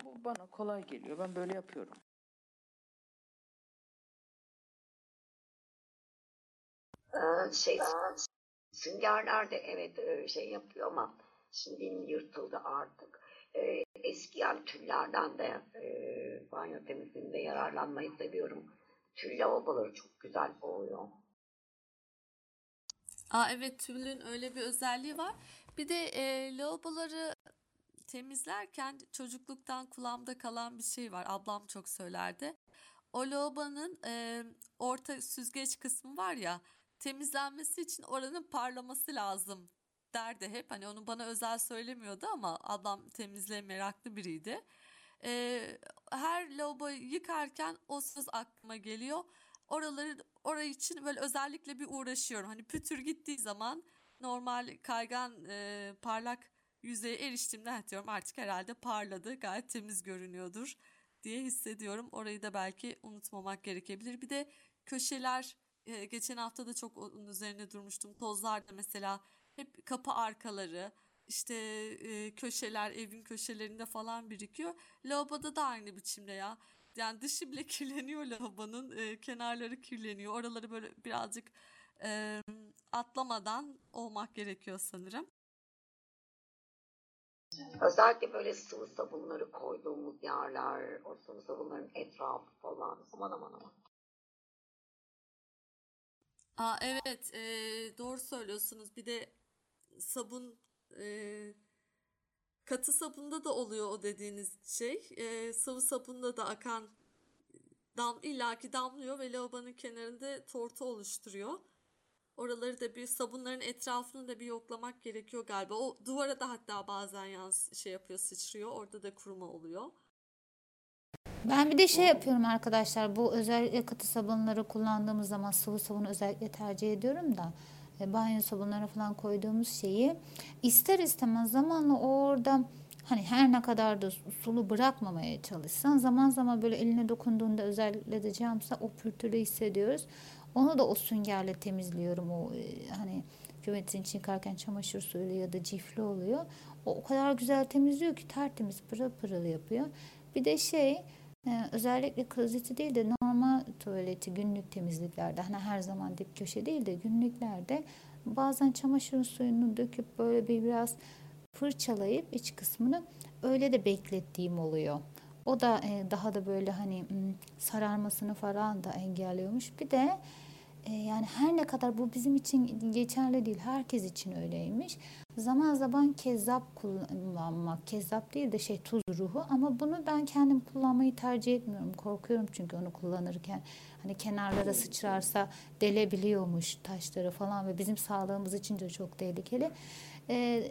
Bu bana kolay geliyor. Ben böyle yapıyorum. Şey süngerler de evet şey yapıyor ama şimdi yırtıldı artık. Ee, eski yani tüllerden de e, banyo temizliğinde yararlanmayı seviyorum. Tül lavaboları çok güzel oluyor. Aa evet tülün öyle bir özelliği var. Bir de e, lavaboları temizlerken çocukluktan kulağımda kalan bir şey var. Ablam çok söylerdi. O lavabonun e, orta süzgeç kısmı var ya temizlenmesi için oranın parlaması lazım derdi hep. Hani onu bana özel söylemiyordu ama ablam temizliğe meraklı biriydi. E, her lavaboyu yıkarken o söz aklıma geliyor. Oraları orayı için böyle özellikle bir uğraşıyorum. Hani pütür gittiği zaman normal kaygan e, parlak yüzeye eriştiğimde diyorum artık herhalde parladı gayet temiz görünüyordur diye hissediyorum. Orayı da belki unutmamak gerekebilir. Bir de köşeler e, geçen hafta da çok onun üzerine durmuştum. Tozlar da mesela hep kapı arkaları işte e, köşeler evin köşelerinde falan birikiyor. Lavaboda da aynı biçimde ya. Yani dışı bile kirleniyor lavabonun e, kenarları kirleniyor. Oraları böyle birazcık e, atlamadan olmak gerekiyor sanırım. Özellikle böyle sıvı sabunları koyduğumuz yerler, o sıvı sabunların etrafı falan. Aman aman aman. Aa, evet e, doğru söylüyorsunuz. Bir de sabun e, katı sabunda da oluyor o dediğiniz şey. E, sıvı sabunda da akan dam illaki damlıyor ve lavabonun kenarında tortu oluşturuyor. oraları da bir sabunların etrafını da bir yoklamak gerekiyor galiba. O duvara da hatta bazen yans şey yapıyor, sıçrıyor. Orada da kuruma oluyor. Ben bir de şey yapıyorum arkadaşlar. Bu özellikle katı sabunları kullandığımız zaman sıvı sabunu özellikle tercih ediyorum da e, banyo sabunları falan koyduğumuz şeyi ister istemez zamanla orada hani her ne kadar da sulu bırakmamaya çalışsan zaman zaman böyle eline dokunduğunda özellikle de camsa o pürtülü hissediyoruz. Onu da o süngerle temizliyorum. O e, hani küvetin için yıkarken çamaşır suyuyla ya da cifli oluyor. O o kadar güzel temizliyor ki tertemiz pırıl pırıl yapıyor. Bir de şey ee, özellikle klozeti değil de normal tuvaleti günlük temizliklerde hani her zaman dip köşe değil de günlüklerde bazen çamaşır suyunu döküp böyle bir biraz fırçalayıp iç kısmını öyle de beklettiğim oluyor. O da e, daha da böyle hani sararmasını falan da engelliyormuş. Bir de e, yani her ne kadar bu bizim için geçerli değil, herkes için öyleymiş. Zaman zaman kezzap kullanmak, kezzap değil de şey tuz ruhu ama bunu ben kendim kullanmayı tercih etmiyorum. Korkuyorum çünkü onu kullanırken hani kenarlara sıçrarsa delebiliyormuş taşları falan ve bizim sağlığımız için de çok tehlikeli. E,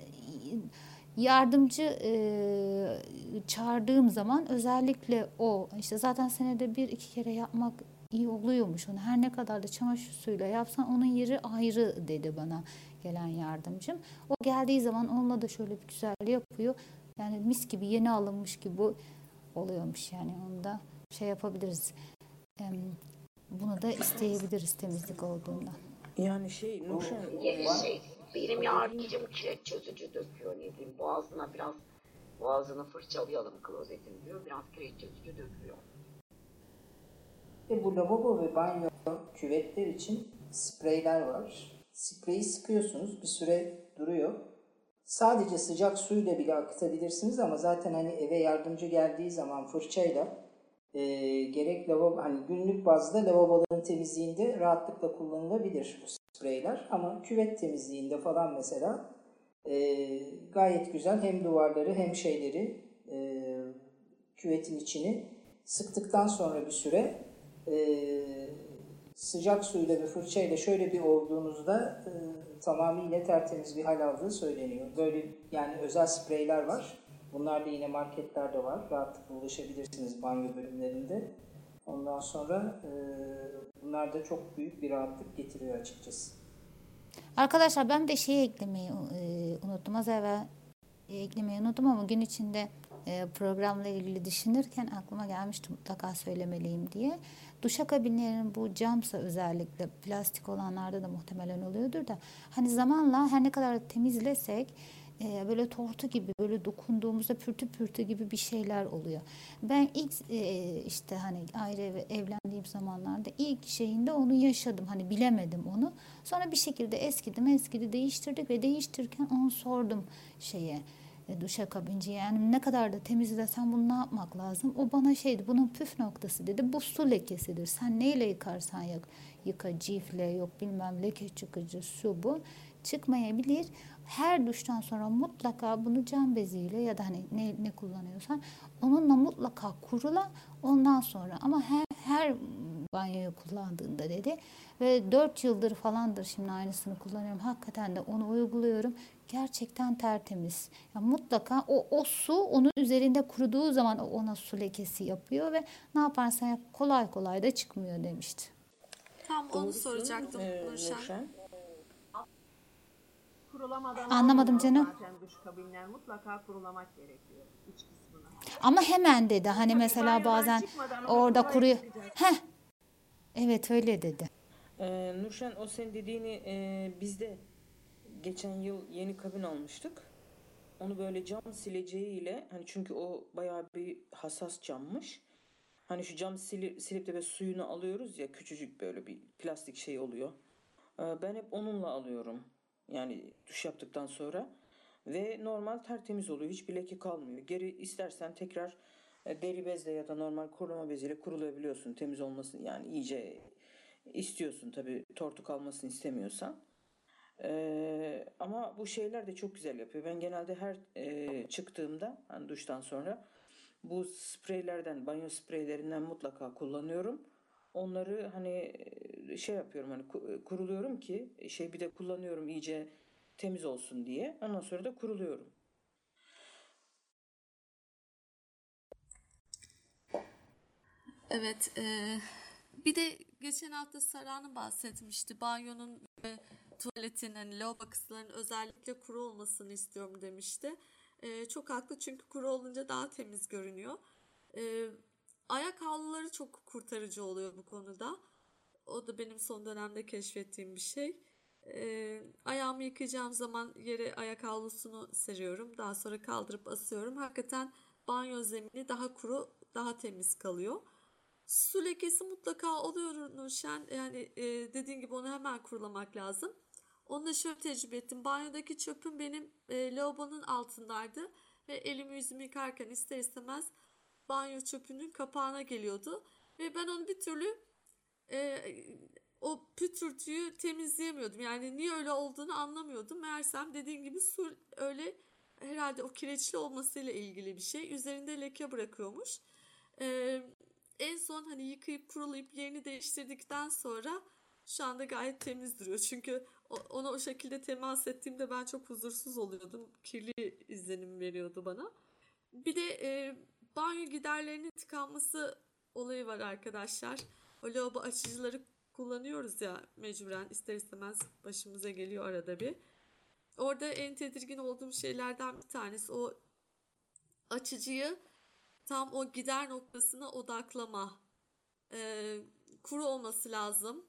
yardımcı e, çağırdığım zaman özellikle o işte zaten senede bir iki kere yapmak iyi oluyormuş onu. Her ne kadar da çamaşır suyuyla yapsan onun yeri ayrı dedi bana gelen yardımcım. O geldiği zaman onunla da şöyle bir güzel yapıyor. Yani mis gibi yeni alınmış gibi oluyormuş yani onu da şey yapabiliriz. Bunu da isteyebiliriz temizlik olduğunda. Yani şey Nurşen şey, benim yardımcım kireç çözücü döküyor ne diyeyim boğazına biraz boğazını fırçalayalım klozetin diyor biraz kireç çözücü döküyor. Ve bu lavabo ve banyo küvetler için spreyler var. Spreyi sıkıyorsunuz, bir süre duruyor. Sadece sıcak suyla bile akıtabilirsiniz ama zaten hani eve yardımcı geldiği zaman fırçayla e, gerek lavabo, hani günlük bazda lavaboların temizliğinde rahatlıkla kullanılabilir bu spreyler. Ama küvet temizliğinde falan mesela e, gayet güzel hem duvarları hem şeyleri e, küvetin içini sıktıktan sonra bir süre e, sıcak suyla ve fırçayla şöyle bir olduğunuzda e, tamamıyla tertemiz bir hal aldığı söyleniyor. Böyle yani özel spreyler var. Bunlar da yine marketlerde var. Rahatlıkla ulaşabilirsiniz banyo bölümlerinde. Ondan sonra e, bunlar da çok büyük bir rahatlık getiriyor açıkçası. Arkadaşlar ben de şeyi eklemeyi e, unuttum. Az evvel eklemeyi unuttum ama gün içinde e, programla ilgili düşünürken aklıma gelmişti mutlaka söylemeliyim diye. Duşakabinlerin bu camsa özellikle plastik olanlarda da muhtemelen oluyordur da hani zamanla her ne kadar temizlesek e, böyle tortu gibi böyle dokunduğumuzda pürtü pürtü gibi bir şeyler oluyor. Ben ilk e, işte hani ayrı ev, evlendiğim zamanlarda ilk şeyinde onu yaşadım. Hani bilemedim onu. Sonra bir şekilde eskidim eskidi değiştirdik ve değiştirirken onu sordum şeye e, duşakabinci yani ne kadar da temizlesen bunu ne yapmak lazım? O bana şeydi bunun püf noktası dedi bu su lekesidir. Sen neyle yıkarsan yık, yıka cifle yok bilmem leke çıkıcı su bu çıkmayabilir. Her duştan sonra mutlaka bunu cam beziyle ya da hani ne, ne kullanıyorsan onunla mutlaka kurula ondan sonra ama her her banyoyu kullandığında dedi ve 4 yıldır falandır şimdi aynısını kullanıyorum. Hakikaten de onu uyguluyorum. Gerçekten tertemiz. Yani mutlaka o, o su onun üzerinde kuruduğu zaman ona su lekesi yapıyor ve ne yaparsan yap kolay kolay da çıkmıyor demişti. Tam onu Doğrusu, soracaktım e, Nurşen. Nurşen. Kurulamadan Anlamadım canım. Zaten duş kabinler mutlaka kurulamak gerekiyor iç kısmına. Ama hemen dedi hani mesela banyodan bazen orada kuruyor. Heh. Evet öyle dedi. Ee, Nurşen o sen dediğini e, biz de geçen yıl yeni kabin almıştık. Onu böyle cam sileceğiyle hani çünkü o bayağı bir hassas cammış. Hani şu cam sili, silip de böyle suyunu alıyoruz ya küçücük böyle bir plastik şey oluyor. Ee, ben hep onunla alıyorum. Yani duş yaptıktan sonra. Ve normal tertemiz oluyor. Hiçbir leke kalmıyor. Geri istersen tekrar e, deri bezle ya da normal kurulama beziyle kurulayabiliyorsun. Temiz olmasını yani iyice istiyorsun tabii tortu kalmasını istemiyorsan. Ee, ama bu şeyler de çok güzel yapıyor. Ben genelde her e, çıktığımda hani duştan sonra bu spreylerden, banyo spreylerinden mutlaka kullanıyorum. onları hani e, şey yapıyorum hani ku- kuruluyorum ki şey bir de kullanıyorum iyice temiz olsun diye. Ondan sonra da kuruluyorum. Evet, eee, bir de geçen hafta Saran'ın bahsetmişti. Banyonun ve tuvaletin hani lavabo kısımlarının özellikle kuru olmasını istiyorum demişti. Eee, çok haklı çünkü kuru olunca daha temiz görünüyor. Eee, ayak havluları çok kurtarıcı oluyor bu konuda. O da benim son dönemde keşfettiğim bir şey. Eee, ayağımı yıkayacağım zaman yere ayak havlusunu seriyorum. Daha sonra kaldırıp asıyorum. Hakikaten banyo zemini daha kuru, daha temiz kalıyor. Su lekesi mutlaka oluyor Nurşen. Yani e, dediğin gibi onu hemen kurulamak lazım. Onu da şöyle tecrübe ettim. Banyodaki çöpüm benim e, lavabonun altındaydı. Ve elimi yüzümü yıkarken ister istemez banyo çöpünün kapağına geliyordu. Ve ben onu bir türlü e, o pütürtüyü temizleyemiyordum. Yani niye öyle olduğunu anlamıyordum. Meğersem dediğin gibi su öyle herhalde o kireçli olmasıyla ilgili bir şey. Üzerinde leke bırakıyormuş. E, en son hani yıkayıp kurulayıp yerini değiştirdikten sonra şu anda gayet temiz duruyor. Çünkü ona o şekilde temas ettiğimde ben çok huzursuz oluyordum. Kirli izlenim veriyordu bana. Bir de e, banyo giderlerinin tıkanması olayı var arkadaşlar. O lavabo açıcıları kullanıyoruz ya mecburen ister istemez başımıza geliyor arada bir. Orada en tedirgin olduğum şeylerden bir tanesi o açıcıyı tam o gider noktasına odaklama. Ee, kuru olması lazım.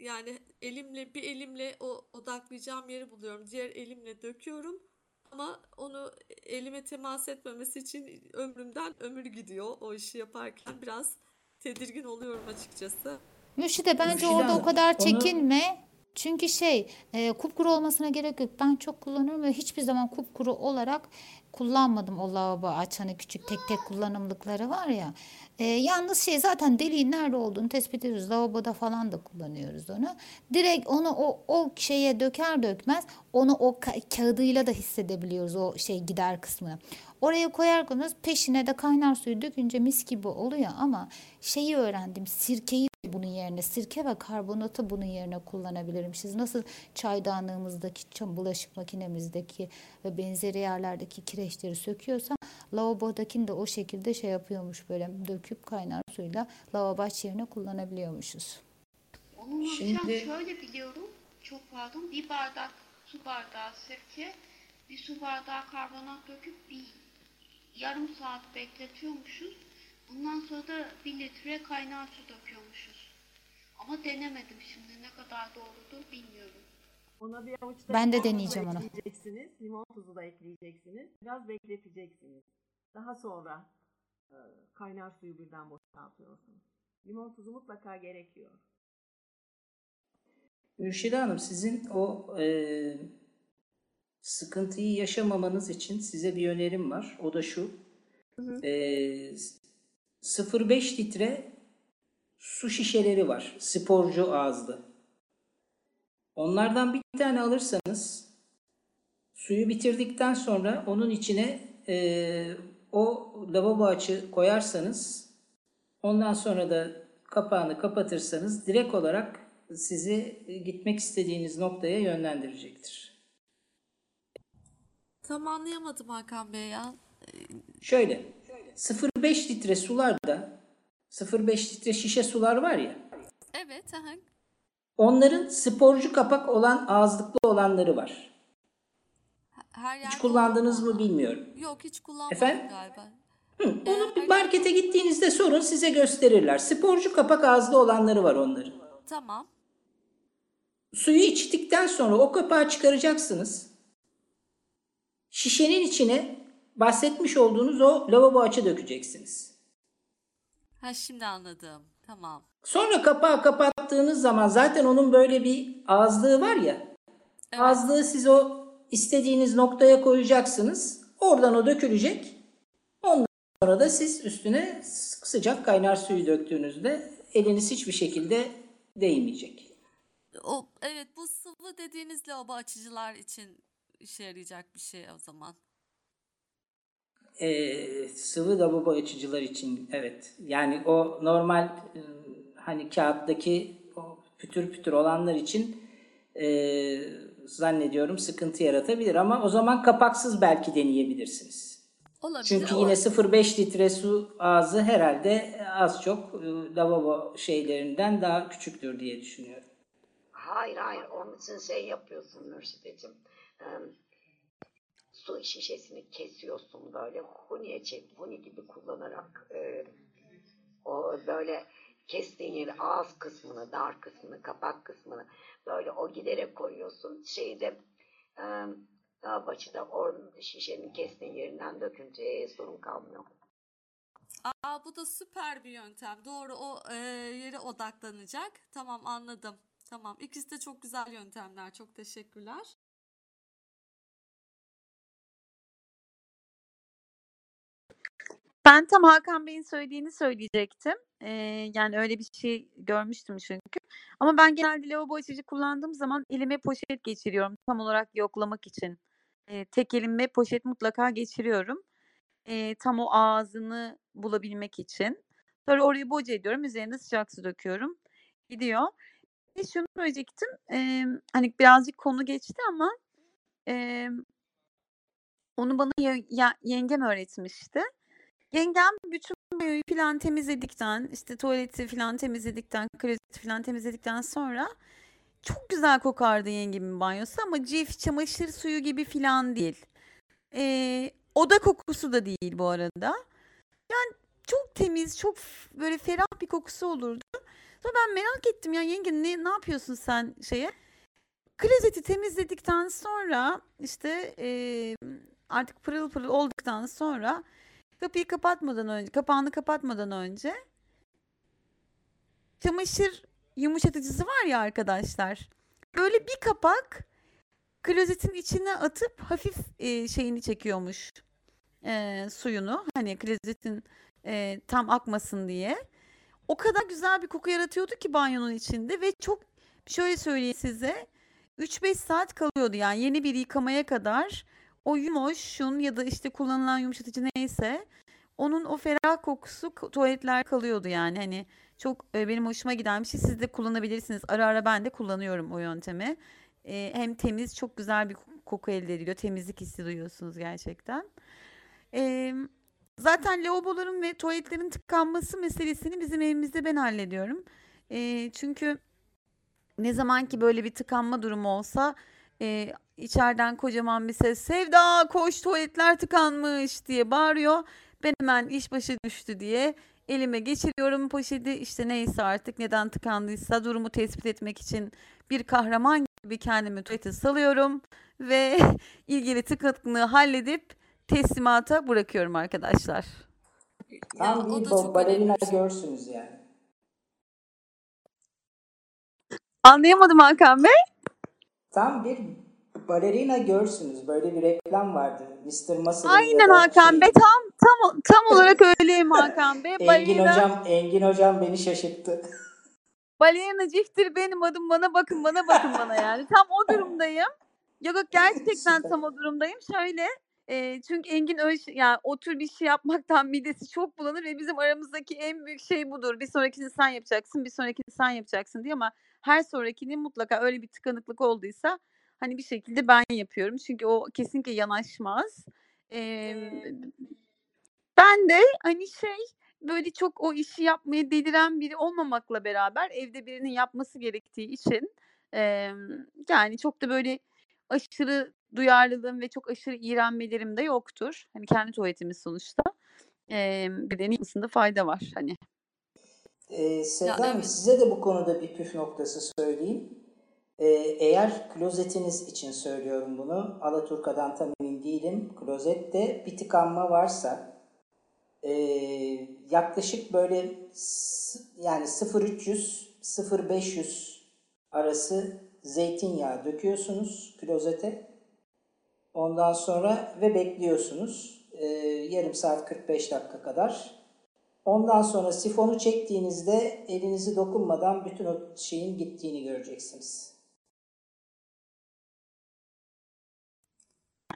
Yani elimle bir elimle o odaklayacağım yeri buluyorum. Diğer elimle döküyorum. Ama onu elime temas etmemesi için ömrümden ömür gidiyor o işi yaparken. Biraz tedirgin oluyorum açıkçası. Mürşide bence Mürşide orada o kadar onu- çekinme. Çünkü şey e, kupkuru olmasına gerek yok. Ben çok kullanıyorum ve hiçbir zaman kupkuru olarak kullanmadım o lavabo aç hani küçük tek tek kullanımlıkları var ya. E, yalnız şey zaten deliğin nerede olduğunu tespit ediyoruz. Lavaboda falan da kullanıyoruz onu. Direkt onu o, o şeye döker dökmez onu o ka- kağıdıyla da hissedebiliyoruz o şey gider kısmını. Oraya koyar koymaz peşine de kaynar suyu dökünce mis gibi oluyor ama şeyi öğrendim sirkeyi bunun yerine sirke ve karbonatı bunun yerine kullanabilirmişiz. Nasıl çaydanlığımızdaki, çam- bulaşık makinemizdeki ve benzeri yerlerdeki kireçleri söküyorsa lavabodakini de o şekilde şey yapıyormuş böyle döküp kaynar suyla lavabo aç yerine kullanabiliyormuşuz. Onun Şimdi- şöyle biliyorum. Çok pardon. Bir bardak su bardağı sirke, bir su bardağı karbonat döküp bir yarım saat bekletiyormuşuz. Ondan sonra da bir litre kaynar su döküyormuşuz. Ama denemedim şimdi ne kadar doğrudur bilmiyorum. Ona bir avuç da Ben de limon tuzu deneyeceğim onu. ekleyeceksiniz. Limon tuzu da ekleyeceksiniz. Biraz bekleteceksiniz. Daha sonra e, kaynar suyu birden boşaltıyorsunuz. Limon tuzu mutlaka gerekiyor. Mürşide Hanım sizin o e, sıkıntıyı yaşamamanız için size bir önerim var. O da şu. E, 0,5 litre su şişeleri var. Sporcu ağızlı. Onlardan bir tane alırsanız suyu bitirdikten sonra onun içine e, o lavabo açı koyarsanız ondan sonra da kapağını kapatırsanız direkt olarak sizi gitmek istediğiniz noktaya yönlendirecektir. Tam anlayamadım Hakan Bey ya. Şöyle 0,5 litre sularda 0,5 litre şişe sular var ya Evet, aha. onların sporcu kapak olan ağızlıklı olanları var. Her Hiç kullandınız mı bilmiyorum. Yok hiç kullanmadım Efendim? galiba. Hı, onu bir markete gittiğinizde sorun size gösterirler. Sporcu kapak ağızlı olanları var onların. Tamam. Suyu içtikten sonra o kapağı çıkaracaksınız. Şişenin içine bahsetmiş olduğunuz o lavabo açı dökeceksiniz. Ha şimdi anladım. Tamam. Sonra kapağı kapattığınız zaman zaten onun böyle bir ağızlığı var ya. Evet. Ağızlığı siz o istediğiniz noktaya koyacaksınız. Oradan o dökülecek. Ondan sonra da siz üstüne sıcak kaynar suyu döktüğünüzde eliniz hiçbir şekilde değmeyecek. O evet bu sıvı dediğiniz lavabo açıcılar için işe yarayacak bir şey o zaman. Ee, sıvı lavabo açıcılar için evet. Yani o normal e, hani kağıttaki o pütür pütür olanlar için e, zannediyorum sıkıntı yaratabilir ama o zaman kapaksız belki deneyebilirsiniz. Olabilir. Çünkü yine 0,5 litre su ağzı herhalde az çok e, lavabo şeylerinden daha küçüktür diye düşünüyorum. Hayır hayır onun için şey yapıyorsun Mürşideciğim. Ee, su şişesini kesiyorsun böyle huniye çek, huni gibi kullanarak e, o böyle kestiğin yeri ağız kısmını, dar kısmını, kapak kısmını böyle o giderek koyuyorsun. Şeyde e, daha başında o şişenin kestiğin yerinden dökünce sorun kalmıyor. Aa, bu da süper bir yöntem. Doğru o e, yere odaklanacak. Tamam anladım. Tamam. İkisi de çok güzel yöntemler. Çok teşekkürler. Ben tam Hakan Bey'in söylediğini söyleyecektim. Ee, yani öyle bir şey görmüştüm çünkü. Ama ben genelde lavabo açıcı kullandığım zaman elime poşet geçiriyorum tam olarak yoklamak için. Ee, tek elimle poşet mutlaka geçiriyorum. Ee, tam o ağzını bulabilmek için. Sonra orayı boca ediyorum. Üzerine sıcak su döküyorum. Gidiyor. Bir şunu söyleyecektim. Ee, hani birazcık konu geçti ama e, onu bana ye- ya- yengem öğretmişti. Yengem bütün banyoyu falan temizledikten, işte tuvaleti falan temizledikten, klozeti falan temizledikten sonra çok güzel kokardı yengemin banyosu ama cif, çamaşır suyu gibi falan değil. Ee, oda kokusu da değil bu arada. Yani çok temiz, çok böyle ferah bir kokusu olurdu. Sonra ben merak ettim ya yenge ne, ne yapıyorsun sen şeye? Klozeti temizledikten sonra işte eee, artık pırıl pırıl olduktan sonra kapıyı kapatmadan önce, kapağını kapatmadan önce çamaşır yumuşatıcısı var ya arkadaşlar. Böyle bir kapak klozetin içine atıp hafif e, şeyini çekiyormuş e, suyunu. Hani klozetin e, tam akmasın diye. O kadar güzel bir koku yaratıyordu ki banyonun içinde ve çok şöyle söyleyeyim size 3-5 saat kalıyordu yani yeni bir yıkamaya kadar o yumoşun ya da işte kullanılan yumuşatıcı neyse onun o ferah kokusu tuvaletler kalıyordu yani. Hani çok e, benim hoşuma giden bir şey. Siz de kullanabilirsiniz. Ara ara ben de kullanıyorum o yöntemi. E, hem temiz çok güzel bir koku- elde ediliyor. Temizlik hissi duyuyorsunuz gerçekten. Zaten lavaboların ve tuvaletlerin tıkanması meselesini bizim evimizde ben hallediyorum. E, çünkü ne zaman ki böyle bir tıkanma durumu olsa içeriden kocaman bir ses Sevda koş tuvaletler tıkanmış diye bağırıyor. Ben hemen iş başı düştü diye elime geçiriyorum poşeti işte neyse artık neden tıkandıysa durumu tespit etmek için bir kahraman gibi kendimi tuvalete salıyorum ve ilgili tıkanıklığı halledip teslimata bırakıyorum arkadaşlar. Tam Ya, o bir da ba- çok balerina önemli bir şey. görsünüz yani. Anlayamadım Hakan Bey. Tam bir balerina görsünüz. Böyle bir reklam vardı. Mr. Muscle'ın Aynen Hakan şey, Bey tam tam tam olarak öyleyim Hakan Bey. Engin Balerina- hocam, Engin hocam beni şaşırttı. Balerina Cif'tir benim adım bana bakın bana bakın bana yani. Tam o durumdayım. Yok yok gerçekten tam o durumdayım. Şöyle e, çünkü Engin öyle yani o tür bir şey yapmaktan midesi çok bulanır ve bizim aramızdaki en büyük şey budur. Bir sonrakini sen yapacaksın, bir sonrakini sen yapacaksın diye ama her sonrakini mutlaka öyle bir tıkanıklık olduysa hani bir şekilde ben yapıyorum. Çünkü o kesinlikle yanaşmaz. E, ben de hani şey böyle çok o işi yapmaya deliren biri olmamakla beraber evde birinin yapması gerektiği için emm, yani çok da böyle aşırı duyarlılığım ve çok aşırı iğrenmelerim de yoktur. Hani kendi tuvaletimiz sonuçta. Emm, bir de yapmasında fayda var hani. Ee, Sevda Hanım evet. size de bu konuda bir püf noktası söyleyeyim. Ee, eğer klozetiniz için söylüyorum bunu. Alaturka'dan tam emin değilim. Klozette bir tıkanma varsa ee, yaklaşık böyle yani 0.300 0.500 arası zeytinyağı döküyorsunuz klozete. Ondan sonra ve bekliyorsunuz. Ee, yarım saat 45 dakika kadar. Ondan sonra sifonu çektiğinizde elinizi dokunmadan bütün o şeyin gittiğini göreceksiniz.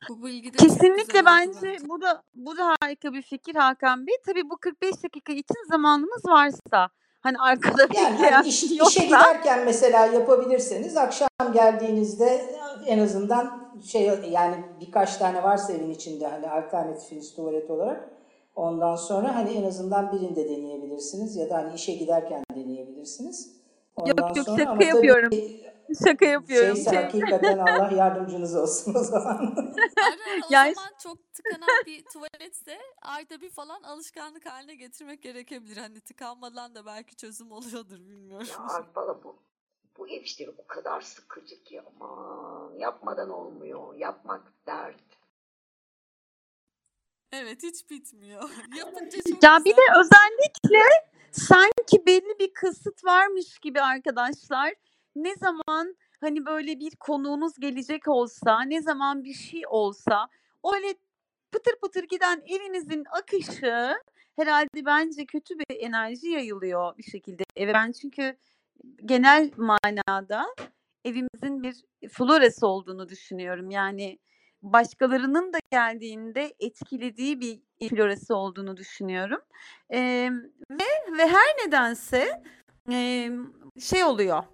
Bu bilgi de Kesinlikle oldu bence bu da bu da harika bir fikir Hakan Bey. Tabii bu 45 dakika için zamanımız varsa. Hani arkada Yani bekleyen hani iş- biri işe yoksa giderken mesela yapabilirseniz akşam geldiğinizde en azından şey yani birkaç tane varsa evin içinde hani alternatifiniz tuvalet olarak ondan sonra hani en azından birinde deneyebilirsiniz ya da hani işe giderken deneyebilirsiniz. Ondan yok yok şaka ama tabii yapıyorum. Şaka yapıyorum. şeyse Şey, hakikaten Allah yardımcınız olsun o zaman. Aynen o Yani- zaman çok tıkanan bir tuvaletse ayda bir falan alışkanlık haline getirmek gerekebilir. Hani tıkanmadan da belki çözüm oluyordur bilmiyorum. Ya Arpala bu. Bu ev işleri o kadar sıkıcı ki aman yapmadan olmuyor. Yapmak dert. Evet hiç bitmiyor. Yapınca çok Ya bir güzel. de özellikle sanki belli bir kısıt varmış gibi arkadaşlar. Ne zaman hani böyle bir konuğunuz gelecek olsa, ne zaman bir şey olsa öyle pıtır pıtır giden evinizin akışı herhalde bence kötü bir enerji yayılıyor bir şekilde eve. Ben çünkü genel manada evimizin bir florası olduğunu düşünüyorum. Yani başkalarının da geldiğinde etkilediği bir florası olduğunu düşünüyorum. Eee, ve ve her nedense eee, şey oluyor.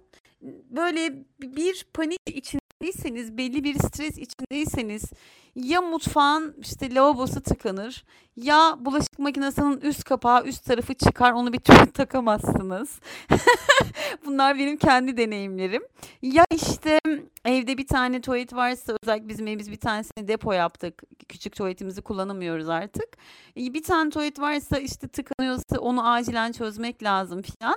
Böyle bir panik içindeyseniz, belli bir stres içindeyseniz ya mutfağın işte lavabosu tıkanır ya bulaşık makinesinin üst kapağı üst tarafı çıkar onu bir türlü takamazsınız. Bunlar benim kendi deneyimlerim. Ya işte evde bir tane tuvalet varsa özellikle bizim evimiz bir tanesini depo yaptık. Küçük tuvaletimizi kullanamıyoruz artık. Bir tane tuvalet varsa işte tıkanıyorsa onu acilen çözmek lazım filan.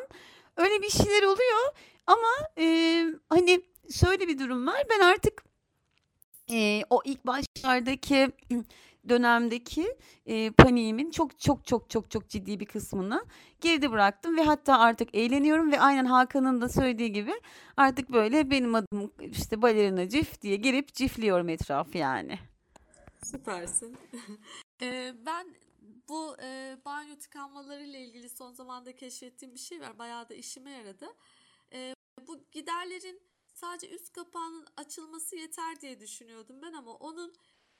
Öyle bir şeyler oluyor ama e, hani şöyle bir durum var. Ben artık e, o ilk başlardaki dönemdeki e, paniğimin çok çok çok çok çok ciddi bir kısmını geride bıraktım ve hatta artık eğleniyorum ve aynen Hakan'ın da söylediği gibi artık böyle benim adım işte balerina cif diye girip cifliyorum etrafı yani. Süpersin. Eee, ben bu eee, banyo tıkanmaları ilgili son zamanda keşfettiğim bir şey var. Bayağı da işime yaradı. Eee, bu giderlerin sadece üst kapağının açılması yeter diye düşünüyordum ben ama onun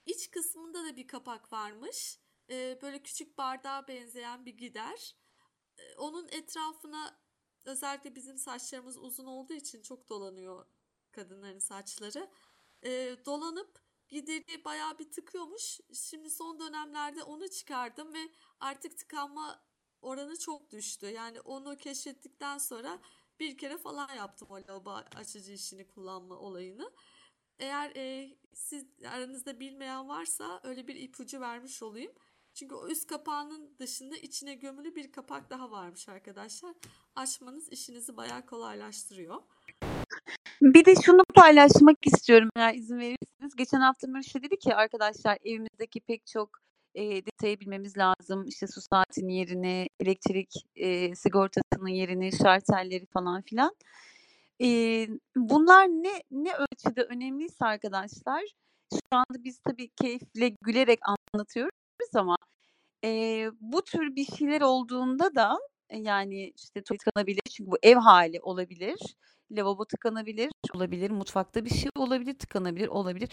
iç kısmında da bir kapak varmış. Eee, böyle küçük bardağa benzeyen bir gider. Eee, onun etrafına özellikle bizim saçlarımız uzun olduğu için çok dolanıyor kadınların saçları. Eee, dolanıp gideri bayağı bir tıkıyormuş. Şimdi son dönemlerde onu çıkardım ve artık tıkanma oranı çok düştü. Yani onu keşfettikten sonra bir kere falan yaptım o lavabo açıcı işini kullanma olayını. Eğer e, siz aranızda bilmeyen varsa öyle bir ipucu vermiş olayım. Çünkü o üst kapağının dışında içine gömülü bir kapak daha varmış arkadaşlar. Açmanız işinizi bayağı kolaylaştırıyor. Bir de şunu paylaşmak istiyorum eğer izin verirseniz. Geçen hafta Mürşe dedi ki arkadaşlar evimizdeki pek çok e, detayı bilmemiz lazım. İşte su saatinin yerini, elektrik e, sigortasının yerini, şartelleri falan filan. E, bunlar ne ne ölçüde önemliyse arkadaşlar şu anda biz tabii keyifle gülerek anlatıyoruz ama e, bu tür bir şeyler olduğunda da e, yani işte tuvalet tıkanabilir çünkü bu ev hali olabilir. Lavabo tıkanabilir, olabilir. Mutfakta bir şey olabilir, tıkanabilir, olabilir.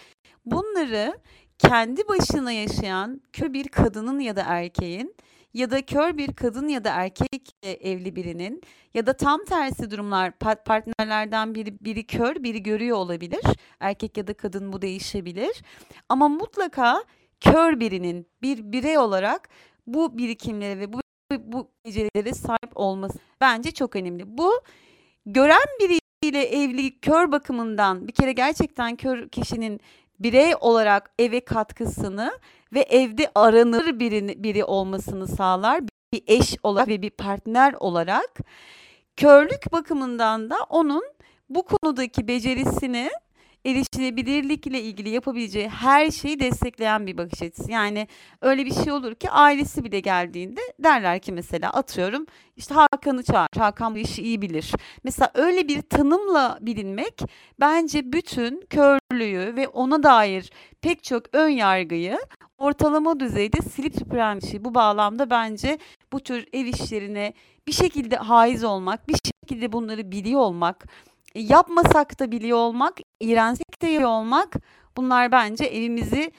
Bunları kendi başına yaşayan kör bir kadının ya da erkeğin ya da kör bir kadın ya da erkekle evli birinin ya da tam tersi durumlar pa- partnerlerden biri biri kör, biri görüyor olabilir. Erkek ya da kadın bu değişebilir. Ama mutlaka kör birinin bir birey olarak bu birikimlere ve bu bu becerilere sahip olması bence çok önemli. Bu gören biriyle evli kör bakımından bir kere gerçekten kör kişinin birey olarak eve katkısını ve evde aranır biri, biri olmasını sağlar. Bir eş olarak ve bir partner olarak körlük bakımından da onun bu konudaki becerisini erişilebilirlikle ilgili yapabileceği her şeyi destekleyen bir bakış açısı. Yani öyle bir şey olur ki ailesi bile geldiğinde derler ki mesela atıyorum işte Hakan'ı çağır. Hakan bu işi iyi bilir. Mesela öyle bir tanımla bilinmek bence bütün körlüğü ve ona dair pek çok ön yargıyı ortalama düzeyde silip süpüren bir şey. Bu bağlamda bence bu tür ev işlerine bir şekilde haiz olmak, bir şekilde bunları biliyor olmak, yapmasak da biliyor olmak, iğrensek de biliyor olmak bunlar bence evimizi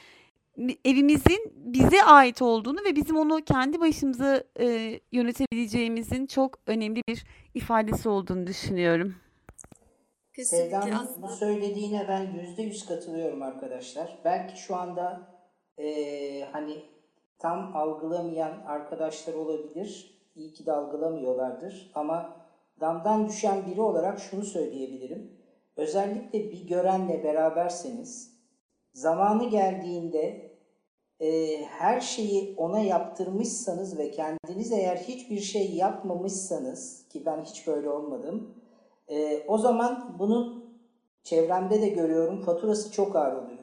evimizin bize ait olduğunu ve bizim onu kendi başımıza e, yönetebileceğimizin çok önemli bir ifadesi olduğunu düşünüyorum. Kesinlikle Sevda'nın bu söylediğine ben yüzde yüz katılıyorum arkadaşlar. Belki şu anda eee, hani tam algılamayan arkadaşlar olabilir. İyi ki de algılamıyorlardır. Ama damdan düşen biri olarak şunu söyleyebilirim. Özellikle bir görenle beraberseniz zamanı geldiğinde e, her şeyi ona yaptırmışsanız ve kendiniz eğer hiçbir şey yapmamışsanız ki ben hiç böyle olmadım e, o zaman bunun çevremde de görüyorum faturası çok ağır oluyor.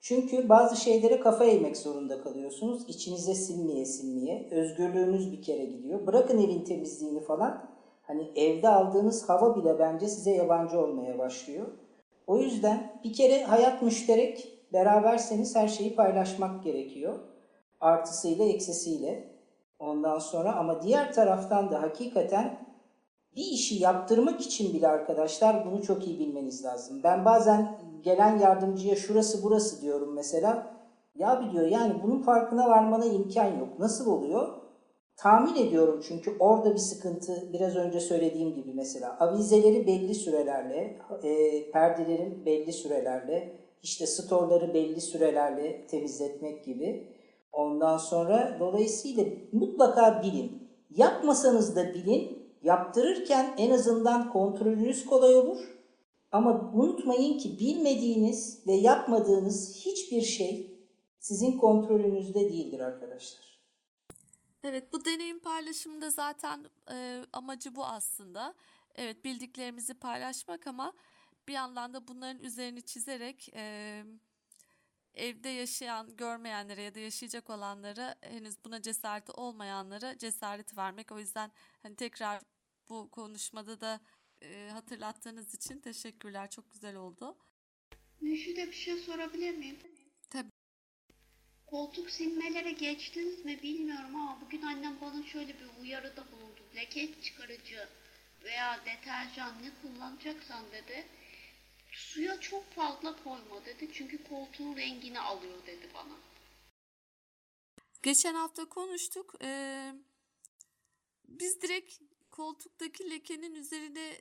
Çünkü bazı şeylere kafa eğmek zorunda kalıyorsunuz. İçinize sinmeye sinmeye. Özgürlüğünüz bir kere gidiyor. Bırakın evin temizliğini falan. Hani evde aldığınız hava bile bence size yabancı olmaya başlıyor. O yüzden bir kere hayat müşterek. Beraberseniz her şeyi paylaşmak gerekiyor. Artısıyla eksisiyle. Ondan sonra ama diğer taraftan da hakikaten bir işi yaptırmak için bile arkadaşlar bunu çok iyi bilmeniz lazım. Ben bazen gelen yardımcıya şurası burası diyorum mesela. Ya bir diyor yani bunun farkına varmana imkan yok. Nasıl oluyor? Tahmin ediyorum çünkü orada bir sıkıntı biraz önce söylediğim gibi mesela avizeleri belli sürelerle, e, perdelerin belli sürelerle, işte storları belli sürelerle temizletmek gibi. Ondan sonra dolayısıyla mutlaka bilin. Yapmasanız da bilin. Yaptırırken en azından kontrolünüz kolay olur. Ama unutmayın ki bilmediğiniz ve yapmadığınız hiçbir şey sizin kontrolünüzde değildir arkadaşlar. Evet, bu deneyim paylaşımında zaten e, amacı bu aslında. Evet, bildiklerimizi paylaşmak ama bir yandan da bunların üzerini çizerek e, evde yaşayan, görmeyenlere ya da yaşayacak olanlara henüz buna cesareti olmayanlara cesaret vermek. O yüzden hani tekrar bu konuşmada da e, hatırlattığınız için teşekkürler. Çok güzel oldu. Müjde bir şey sorabilir miyim? Koltuk silmelere geçtiniz mi bilmiyorum ama bugün annem bana şöyle bir uyarıda bulundu. Leke çıkarıcı veya deterjan ne kullanacaksan dedi. Suya çok fazla koyma dedi. Çünkü koltuğun rengini alıyor dedi bana. Geçen hafta konuştuk. Ee, biz direkt koltuktaki lekenin üzerine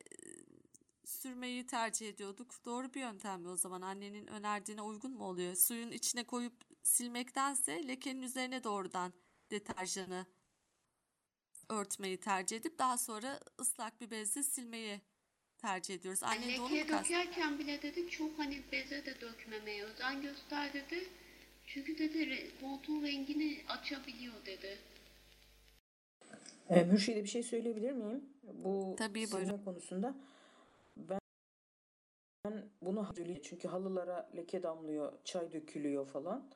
sürmeyi tercih ediyorduk. Doğru bir yöntem mi o zaman? Annenin önerdiğine uygun mu oluyor? Suyun içine koyup silmektense lekenin üzerine doğrudan deterjanı örtmeyi tercih edip daha sonra ıslak bir bezle silmeyi tercih ediyoruz. Anne mu Lekeye dökerken bile dedi çok hani beze de dökmemeye özen göster dedi. Çünkü dedi koltuğun rengini açabiliyor dedi. E, Mürşide bir şey söyleyebilir miyim? Bu Tabii, silme buyurun. konusunda. Ben, ben bunu çünkü halılara leke damlıyor, çay dökülüyor falan.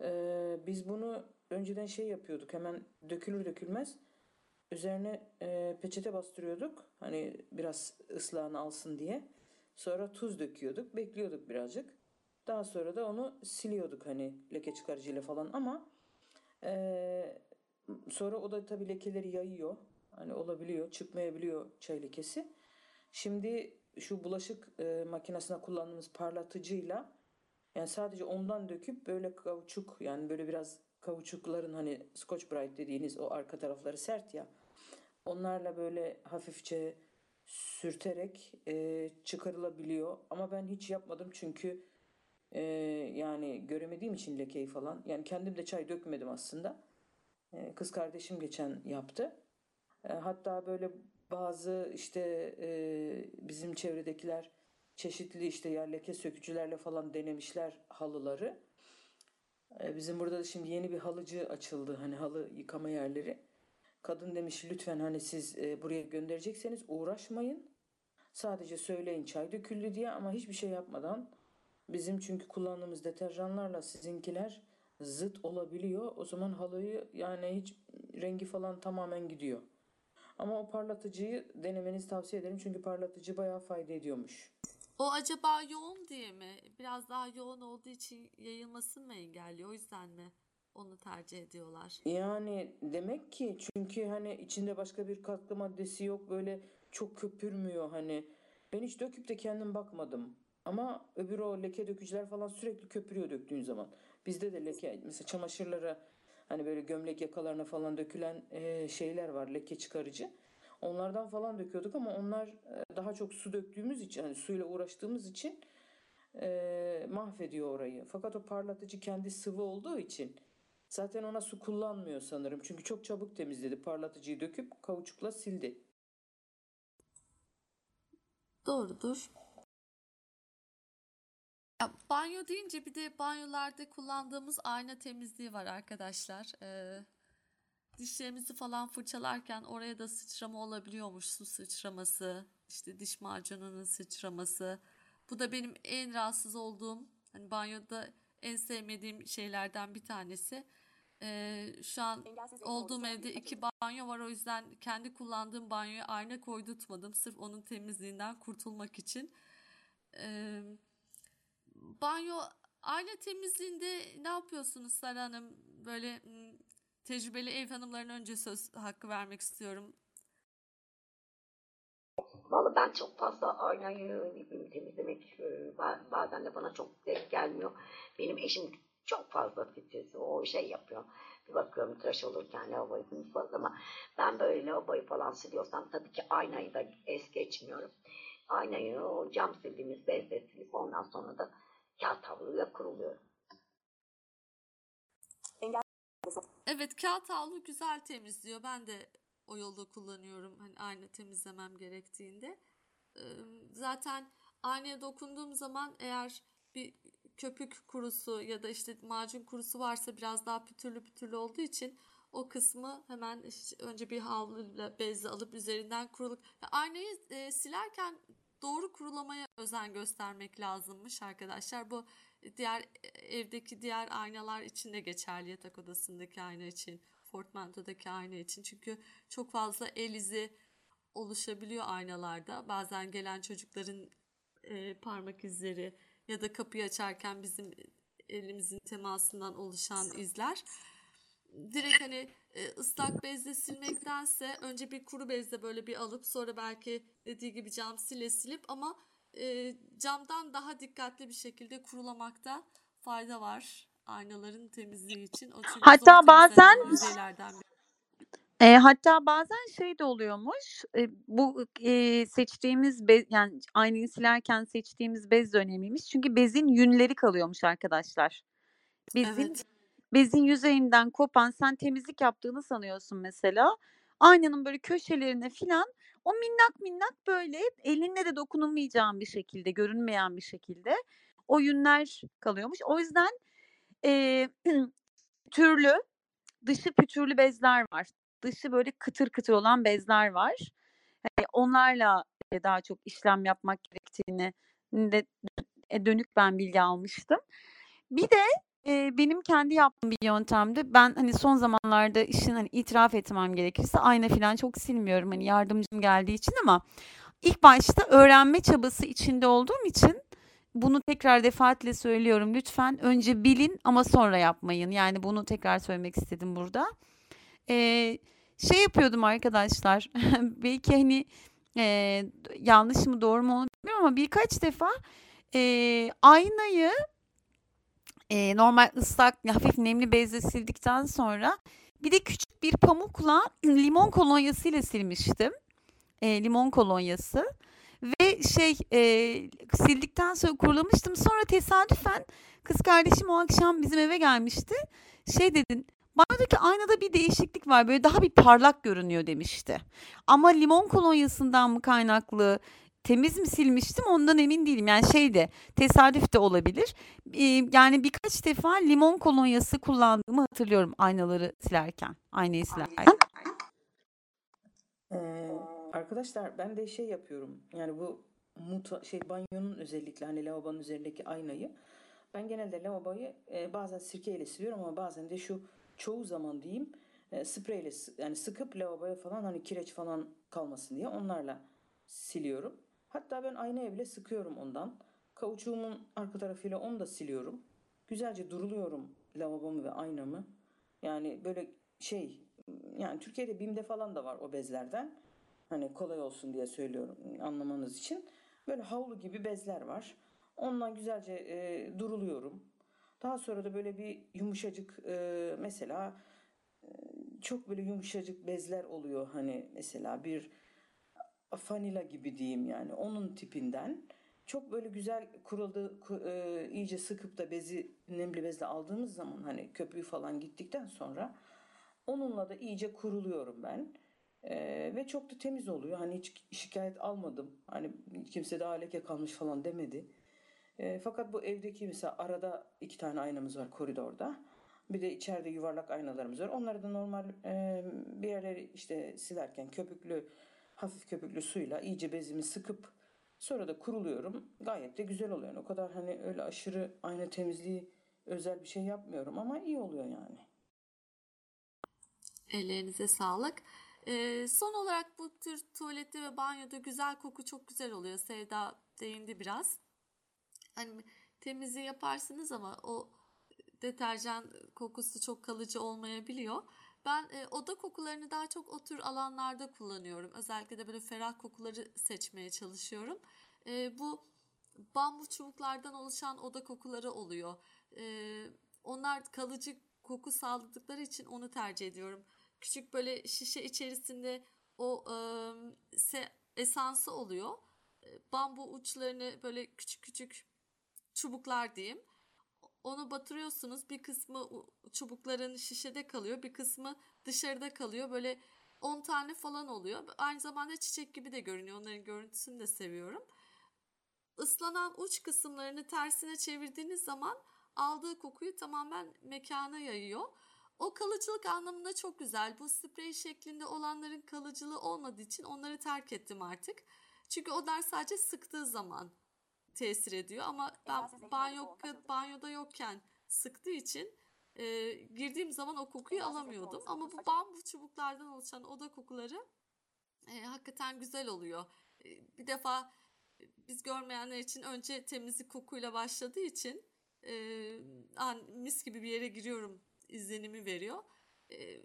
E, biz bunu önceden şey yapıyorduk hemen dökülür dökülmez. Üzerine e, peçete bastırıyorduk. Hani biraz ıslahını alsın diye. Sonra tuz döküyorduk. Bekliyorduk birazcık. Daha sonra da onu siliyorduk hani leke çıkarıcıyla falan ama e, Sonra o da tabii lekeleri yayıyor. Hani olabiliyor, çıkmayabiliyor çay lekesi. Şimdi şu bulaşık e, makinesine kullandığımız parlatıcıyla yani sadece ondan döküp böyle kauçuk yani böyle biraz kauçukların hani Scotch Brite dediğiniz o arka tarafları sert ya. Onlarla böyle hafifçe sürterek e, çıkarılabiliyor. Ama ben hiç yapmadım çünkü e, yani göremediğim için lekeyi falan. Yani kendim de çay dökmedim aslında. E, Kız kardeşim geçen yaptı. E, Hatta böyle bazı işte e, bizim çevredekiler çeşitli işte ya leke sökücülerle falan denemişler halıları. E, Bizim burada da şimdi yeni bir halıcı açıldı. Hani halı yıkama yerleri. Kadın demiş lütfen hani siz e, buraya gönderecekseniz uğraşmayın. Sadece söyleyin çay döküldü diye ama hiçbir şey yapmadan bizim çünkü kullandığımız deterjanlarla sizinkiler zıt olabiliyor. O zaman halıyı yani hiç rengi falan tamamen gidiyor. Ama o parlatıcıyı denemenizi tavsiye ederim çünkü parlatıcı bayağı fayda ediyormuş. O acaba yoğun diye mi? Biraz daha yoğun olduğu için yayılmasını mı engelliyor? O yüzden mi onu tercih ediyorlar? Yani demek ki çünkü hani içinde başka bir katkı maddesi yok böyle çok köpürmüyor hani. Ben hiç döküp de kendim bakmadım. Ama öbür o leke dökücüler falan sürekli köpürüyor döktüğün zaman. Bizde de leke mesela çamaşırlara hani böyle gömlek yakalarına falan dökülen şeyler var leke çıkarıcı. Onlardan falan döküyorduk ama onlar e, daha çok su döktüğümüz için hani suyla uğraştığımız için e, mahvediyor orayı. Fakat o parlatıcı kendi sıvı olduğu için zaten ona su kullanmıyor sanırım. Çünkü çok çabuk temizledi. Parlatıcıyı döküp kauçukla sildi. Doğrudur. Ya, banyo deyince bir de banyolarda kullandığımız ayna temizliği var arkadaşlar. Ee, dişlerimizi falan fırçalarken oraya da sıçrama olabiliyormuş. Su sıçraması, işte diş macununun sıçraması. Bu da benim en rahatsız olduğum, hani banyoda en sevmediğim şeylerden bir tanesi. Ee, şu an Engelsiz olduğum evde iki banyo var o yüzden kendi kullandığım banyoya ayna koydurtmadım. Sırf onun temizliğinden kurtulmak için. Ee, banyo ayna temizliğinde ne yapıyorsunuz Sara Hanım? Böyle m, tecrübeli ev hanımlarına önce söz hakkı vermek istiyorum. Vallahi ben çok fazla aynayı temizlemek e, ba- bazen de bana çok denk gelmiyor. Benim eşim çok fazla titiz. O şey yapıyor. Bir bakıyorum tıraş olurken lavaboyu falan ama ben böyle lavaboyu falan siliyorsam tabii ki aynayı da es geçmiyorum. Aynayı o cam sildiğimiz bezle silip ondan sonra da kağıt havluyla kuruluyorum. Evet kağıt havlu güzel temizliyor. Ben de o yolu kullanıyorum. Hani ayna temizlemem gerektiğinde. Zaten aynaya dokunduğum zaman eğer bir köpük kurusu ya da işte macun kurusu varsa biraz daha pütürlü pütürlü olduğu için o kısmı hemen işte önce bir havluyla bezle alıp üzerinden kurulup Ya aynayı silerken doğru kurulamaya özen göstermek lazımmış arkadaşlar. Bu diğer evdeki diğer aynalar için de geçerli yatak odasındaki ayna için, portmantödeki ayna için. Çünkü çok fazla el izi oluşabiliyor aynalarda. Bazen gelen çocukların e, parmak izleri ya da kapıyı açarken bizim elimizin temasından oluşan izler. Direkt hani e, ıslak bezle silmektense önce bir kuru bezle böyle bir alıp sonra belki dediği gibi cam sile silip ama e, camdan daha dikkatli bir şekilde kurulamakta fayda var aynaların temizliği için. O Hatta bazen. E, hatta bazen şey de oluyormuş. e, bu e, seçtiğimiz bez yani aynayı silerken seçtiğimiz bez de önemliymiş. Çünkü bezin yünleri kalıyormuş arkadaşlar. Bezin Evet. bezin yüzeyinden kopan sen temizlik yaptığını sanıyorsun mesela. Aynanın böyle köşelerine filan o minnak minnak böyle elinle de dokunulmayacağın bir şekilde, görünmeyen bir şekilde o yünler kalıyormuş. O yüzden e, türlü dışı pütürlü bezler var. Dışı böyle kıtır kıtır olan bezler var. Hani onlarla e, daha çok işlem yapmak gerektiğini de e, dönük ben bilgi almıştım. Bir de e, benim kendi yaptığım bir yöntemdi. Ben hani son zamanlarda işin hani itiraf etmem gerekirse ayna falan çok silmiyorum. Hani yardımcım geldiği için ama ilk başta öğrenme çabası içinde olduğum için bunu tekrar defaatle söylüyorum. Lütfen önce bilin ama sonra yapmayın. Yani bunu tekrar söylemek istedim burada. Ee, şey yapıyordum arkadaşlar. Belki hani e, yanlış mı doğru mu onu bilmiyorum ama birkaç defa e, aynayı e, normal ıslak hafif nemli bezle sildikten sonra bir de küçük bir pamukla limon kolonyası ile silmiştim. E, limon kolonyası ve şey e, sildikten sonra kurulamıştım. Sonra tesadüfen kız kardeşim o akşam bizim eve gelmişti. Şey dedin banyodaki aynada bir değişiklik var böyle daha bir parlak görünüyor demişti. Ama limon kolonyasından mı kaynaklı temiz mi silmiştim ondan emin değilim. Yani şey de tesadüf de olabilir. Ee, yani birkaç defa limon kolonyası kullandığımı hatırlıyorum aynaları silerken. Aynayı silerken. Ee, arkadaşlar ben de şey yapıyorum. Yani bu muta, şey banyonun özellikle hani lavabonun üzerindeki aynayı ben genelde lavaboyu e, bazen sirkeyle siliyorum ama bazen de şu çoğu zaman diyeyim e, spreyle yani sıkıp lavaboya falan hani kireç falan kalmasın diye onlarla siliyorum. Hatta ben aynaya bile sıkıyorum ondan. Kauçuğumun arka tarafıyla onu da siliyorum. Güzelce duruluyorum lavabomu ve aynamı. Yani böyle şey yani Türkiye'de BİM'de falan da var o bezlerden. Hani kolay olsun diye söylüyorum anlamanız için. Böyle havlu gibi bezler var. Ondan güzelce e, duruluyorum. Daha sonra da böyle bir yumuşacık e, mesela e, çok böyle yumuşacık bezler oluyor hani mesela bir fanila gibi diyeyim yani onun tipinden çok böyle güzel kuruldu ku- e, iyice sıkıp da bezi nemli bezle aldığımız zaman hani köpüğü falan gittikten sonra onunla da iyice kuruluyorum ben. E, ve çok da temiz oluyor. Hani hiç şikayet almadım. Hani kimse daha leke kalmış falan demedi. E, fakat bu evdeki mesela arada iki tane aynamız var koridorda. Bir de içeride yuvarlak aynalarımız var. Onları da normal e, bir yerleri işte silerken köpüklü, hafif köpüklü suyla iyice bezimi sıkıp sonra da kuruluyorum. Gayet de güzel oluyor. O kadar hani öyle aşırı ayna temizliği özel bir şey yapmıyorum ama iyi oluyor yani. Ellerinize sağlık. Ee, son olarak bu tür tuvalette ve banyoda güzel koku çok güzel oluyor. Sevda değindi biraz. Hani temizliği yaparsınız ama o deterjan kokusu çok kalıcı olmayabiliyor. Ben e, oda kokularını daha çok o tür alanlarda kullanıyorum. Özellikle de böyle ferah kokuları seçmeye çalışıyorum. E, bu bambu çubuklardan oluşan oda kokuları oluyor. E, onlar kalıcı koku sağladıkları için onu tercih ediyorum. Küçük böyle şişe içerisinde o e, se, esansı oluyor. E, Bambu uçlarını böyle küçük küçük çubuklar diyeyim. Onu batırıyorsunuz. Bir kısmı çubukların şişede kalıyor. Bir kısmı dışarıda kalıyor. Böyle 10 tane falan oluyor. Aynı zamanda çiçek gibi de görünüyor. Onların görüntüsünü de seviyorum. Islanan uç kısımlarını tersine çevirdiğiniz zaman aldığı kokuyu tamamen mekana yayıyor. O kalıcılık anlamında çok güzel. Bu sprey şeklinde olanların kalıcılığı olmadığı için onları terk ettim artık. Çünkü onlar sadece sıktığı zaman tesir ediyor ama ben banyo banyoda yokken sıktığı için e, girdiğim zaman o kokuyu alamıyordum. Ama bu bambu çubuklardan oluşan oda kokuları e, hakikaten güzel oluyor. E, bir defa e, biz görmeyenler için önce temizlik kokuyla başladığı için e, an, mis gibi bir yere giriyorum izlenimi veriyor. E,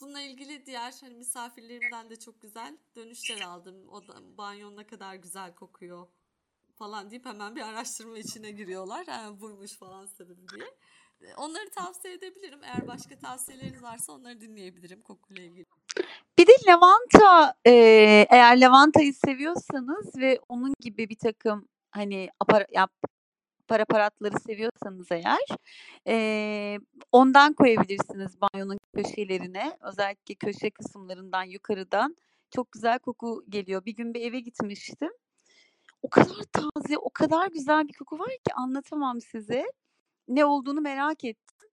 bununla ilgili diğer hani misafirlerimden de çok güzel dönüşler aldım. O da banyo ne kadar güzel kokuyor falan deyip hemen bir araştırma içine giriyorlar. Ha, buymuş falan sebebi diye. Onları tavsiye edebilirim. Eğer başka tavsiyeleriniz varsa onları dinleyebilirim kokuyla ilgili. Bir de lavanta e, eğer lavantayı seviyorsanız ve onun gibi bir takım hani apar, yap, aparatları seviyorsanız eğer e, ondan koyabilirsiniz banyonun köşelerine. Özellikle köşe kısımlarından yukarıdan çok güzel koku geliyor. Bir gün bir eve gitmiştim. O kadar taze, o kadar güzel bir koku var ki anlatamam size. Ne olduğunu merak ettim.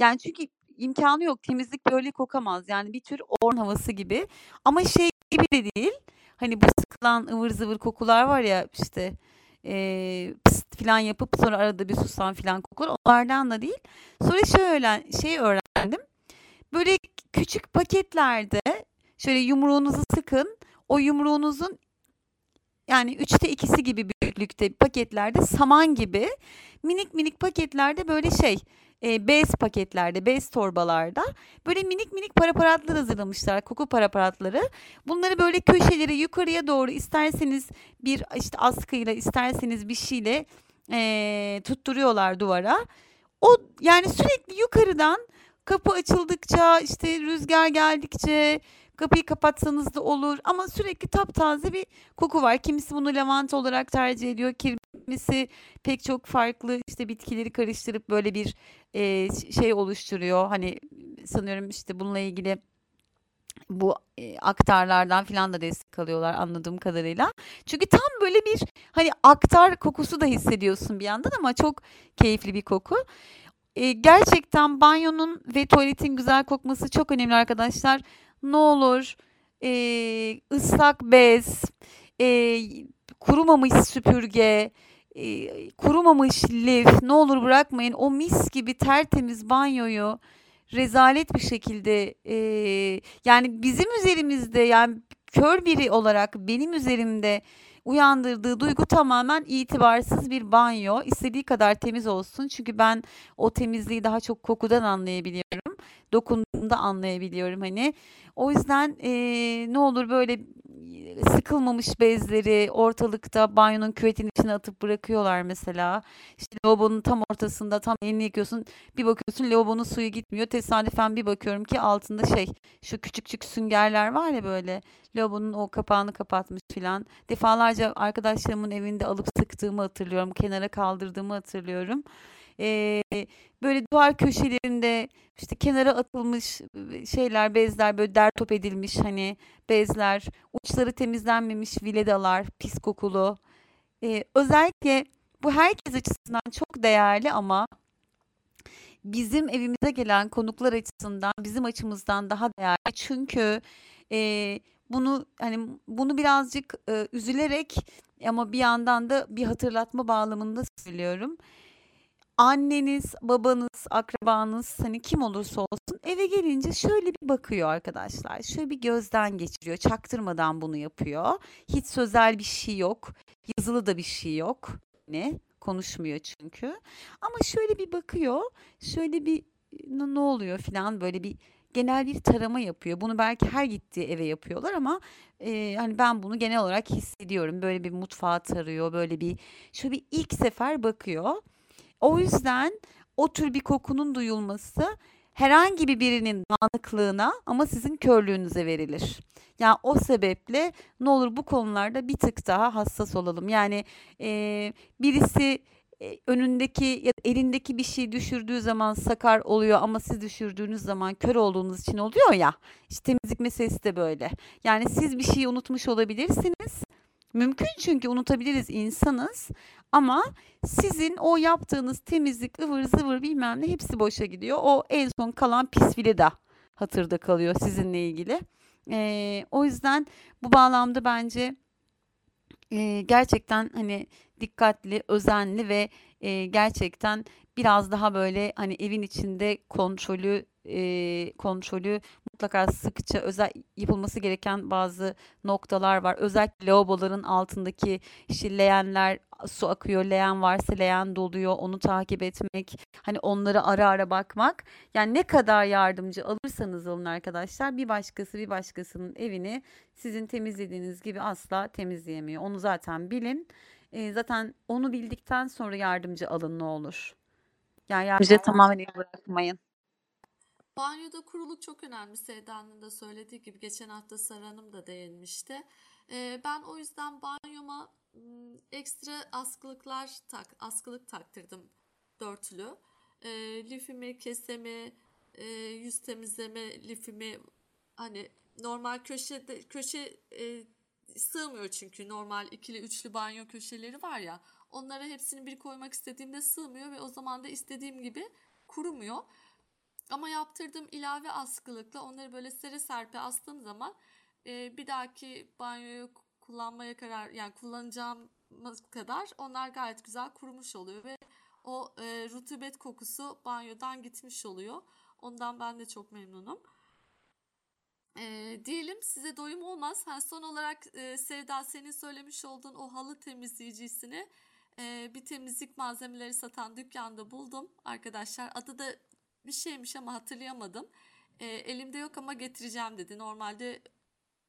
Yani çünkü imkanı yok. Temizlik böyle kokamaz. Yani bir tür orman havası gibi. Ama şey gibi de değil. Hani bu sıkılan ıvır zıvır kokular var ya işte eee pıst falan yapıp sonra arada bir susan falan kokular. Onlardan da değil. Sonra şöyle şey öğrendim. Böyle küçük paketlerde şöyle yumruğunuzu sıkın. O yumruğunuzun yani üçte ikisi gibi büyüklükte paketlerde saman gibi minik minik paketlerde böyle şey e, bez paketlerde, bez torbalarda böyle minik minik paraparatlar hazırlamışlar, koku paraparatları. Bunları böyle köşelere yukarıya doğru isterseniz bir işte askıyla isterseniz bir şeyle e, tutturuyorlar duvara. O yani sürekli yukarıdan kapı açıldıkça işte rüzgar geldikçe kapıyı kapatsanız da olur ama sürekli taptaze bir koku var. Kimisi bunu lavanta olarak tercih ediyor. Kimisi pek çok farklı işte bitkileri karıştırıp böyle bir e, şey oluşturuyor. Hani sanıyorum işte bununla ilgili bu e, aktarlardan filan da destek alıyorlar anladığım kadarıyla. Çünkü tam böyle bir hani aktar kokusu da hissediyorsun bir yandan ama çok keyifli bir koku. E, gerçekten banyonun ve tuvaletin güzel kokması çok önemli arkadaşlar. Ne olur e, ıslak bez, e, kurumamış süpürge, e, kurumamış lif ne olur bırakmayın. O mis gibi tertemiz banyoyu rezalet bir şekilde e, yani bizim üzerimizde yani kör biri olarak benim üzerimde uyandırdığı duygu tamamen itibarsız bir banyo. İstediği kadar temiz olsun. Çünkü ben o temizliği daha çok kokudan anlayabiliyorum. Dokunduğumda anlayabiliyorum hani. O yüzden e, ne olur böyle sıkılmamış bezleri ortalıkta banyonun küvetin içine atıp bırakıyorlar mesela. İşte lavabonun tam ortasında tam elini yıkıyorsun. Bir bakıyorsun lavabonun suyu gitmiyor. Tesadüfen bir bakıyorum ki altında şey şu küçük küçük süngerler var ya böyle lavabonun o kapağını kapatmış filan. Defalarca arkadaşlarımın evinde alıp sıktığımı hatırlıyorum. Kenara kaldırdığımı hatırlıyorum. Ee, böyle duvar köşelerinde işte kenara atılmış şeyler, bezler böyle dertop edilmiş hani bezler, uçları temizlenmemiş viledalar, pis kokulu. Ee, özellikle bu herkes açısından çok değerli ama bizim evimize gelen konuklar açısından bizim açımızdan daha değerli. Çünkü e, bunu hani bunu birazcık e, üzülerek ama bir yandan da bir hatırlatma bağlamında söylüyorum anneniz, babanız, akrabanız hani kim olursa olsun eve gelince şöyle bir bakıyor arkadaşlar. Şöyle bir gözden geçiriyor. Çaktırmadan bunu yapıyor. Hiç sözel bir şey yok. Yazılı da bir şey yok. Ne? Konuşmuyor çünkü. Ama şöyle bir bakıyor. Şöyle bir ne oluyor falan böyle bir genel bir tarama yapıyor. Bunu belki her gittiği eve yapıyorlar ama e, hani ben bunu genel olarak hissediyorum. Böyle bir mutfağı tarıyor. Böyle bir şöyle bir ilk sefer bakıyor. O yüzden o tür bir kokunun duyulması herhangi bir birinin dağınıklığına ama sizin körlüğünüze verilir. Yani o sebeple ne olur bu konularda bir tık daha hassas olalım. Yani e, birisi e, önündeki ya elindeki bir şey düşürdüğü zaman sakar oluyor ama siz düşürdüğünüz zaman kör olduğunuz için oluyor ya. İşte temizlik meselesi de böyle. Yani siz bir şeyi unutmuş olabilirsiniz. Mümkün çünkü unutabiliriz insanız ama sizin o yaptığınız temizlik ıvır zıvır bilmem ne hepsi boşa gidiyor. O en son kalan pis de hatırda kalıyor sizinle ilgili. Ee, o yüzden bu bağlamda bence e, gerçekten hani dikkatli, özenli ve e, gerçekten biraz daha böyle hani evin içinde kontrolü e, kontrolü mutlaka sıkça özel yapılması gereken bazı noktalar var. Özellikle lavaboların altındaki işte leğenler su akıyor, leğen varsa leğen doluyor, onu takip etmek, hani onları ara ara bakmak. Yani ne kadar yardımcı alırsanız alın arkadaşlar bir başkası bir başkasının evini sizin temizlediğiniz gibi asla temizleyemiyor. Onu zaten bilin. E, zaten onu bildikten sonra yardımcı alın ne olur. Yani yardımcı tamamen el bırakmayın. Banyoda kuruluk çok önemli. Sevda'nın da söylediği gibi geçen hafta Sara Hanım da değinmişti. Ee, ben o yüzden banyoma ekstra askılıklar tak, askılık taktırdım dörtlü. Ee, lifimi, kesemi, e, yüz temizleme lifimi hani normal köşede köşe e, sığmıyor çünkü normal ikili üçlü banyo köşeleri var ya onlara hepsini bir koymak istediğimde sığmıyor ve o zaman da istediğim gibi kurumuyor. Ama yaptırdığım ilave askılıkla onları böyle sere serpe astığım zaman e, bir dahaki banyoyu kullanmaya karar yani kullanacağım kadar onlar gayet güzel kurumuş oluyor ve o e, rutubet kokusu banyodan gitmiş oluyor. Ondan ben de çok memnunum. E, diyelim size doyum olmaz. Ha, son olarak e, Sevda senin söylemiş olduğun o halı temizleyicisini e, bir temizlik malzemeleri satan dükkanda buldum arkadaşlar. Adı da bir şeymiş ama hatırlayamadım. E, elimde yok ama getireceğim dedi. Normalde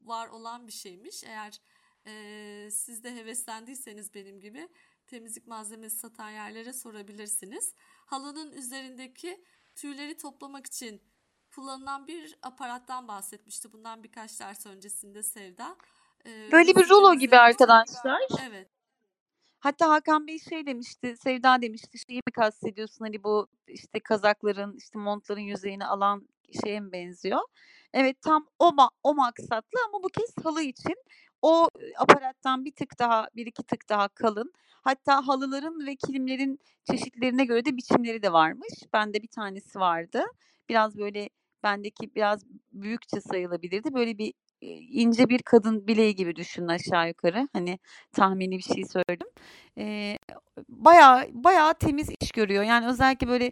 var olan bir şeymiş. Eğer e, siz de heveslendiyseniz benim gibi temizlik malzemesi satan yerlere sorabilirsiniz. Halının üzerindeki tüyleri toplamak için kullanılan bir aparattan bahsetmişti. Bundan birkaç ders öncesinde Sevda. E, Böyle bir rulo gibi arkadaşlar. Evet. Hatta Hakan Bey şey demişti, Sevda demişti, şeyi mi kastediyorsun hani bu işte kazakların, işte montların yüzeyini alan şeye mi benziyor? Evet tam o, ma- o maksatlı ama bu kez halı için o e, aparattan bir tık daha, bir iki tık daha kalın. Hatta halıların ve kilimlerin çeşitlerine göre de biçimleri de varmış. Bende bir tanesi vardı. Biraz böyle bendeki biraz büyükçe sayılabilirdi. Böyle bir ince bir kadın bileği gibi düşünün aşağı yukarı. Hani tahmini bir şey söyledim. Eee bayağı bayağı temiz iş görüyor. Yani özellikle böyle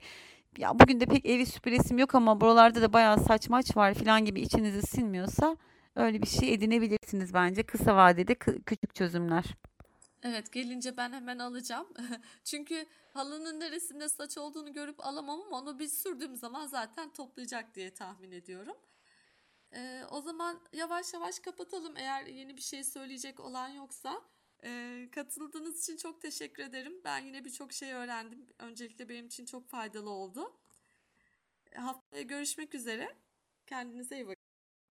ya bugün de pek evi süpüresim yok ama buralarda da bayağı saç maç var falan gibi içinizi sinmiyorsa öyle bir şey edinebilirsiniz bence. Kısa vadede kı- küçük çözümler. Evet gelince ben hemen alacağım. Çünkü halının neresinde saç olduğunu görüp alamam ama onu bir sürdüğüm zaman zaten toplayacak diye tahmin ediyorum. Ee, o zaman yavaş yavaş kapatalım. Eğer yeni bir şey söyleyecek olan yoksa. Ee, katıldığınız için çok teşekkür ederim. Ben yine birçok şey öğrendim. Öncelikle benim için çok faydalı oldu. Haftaya görüşmek üzere. Kendinize iyi bakın.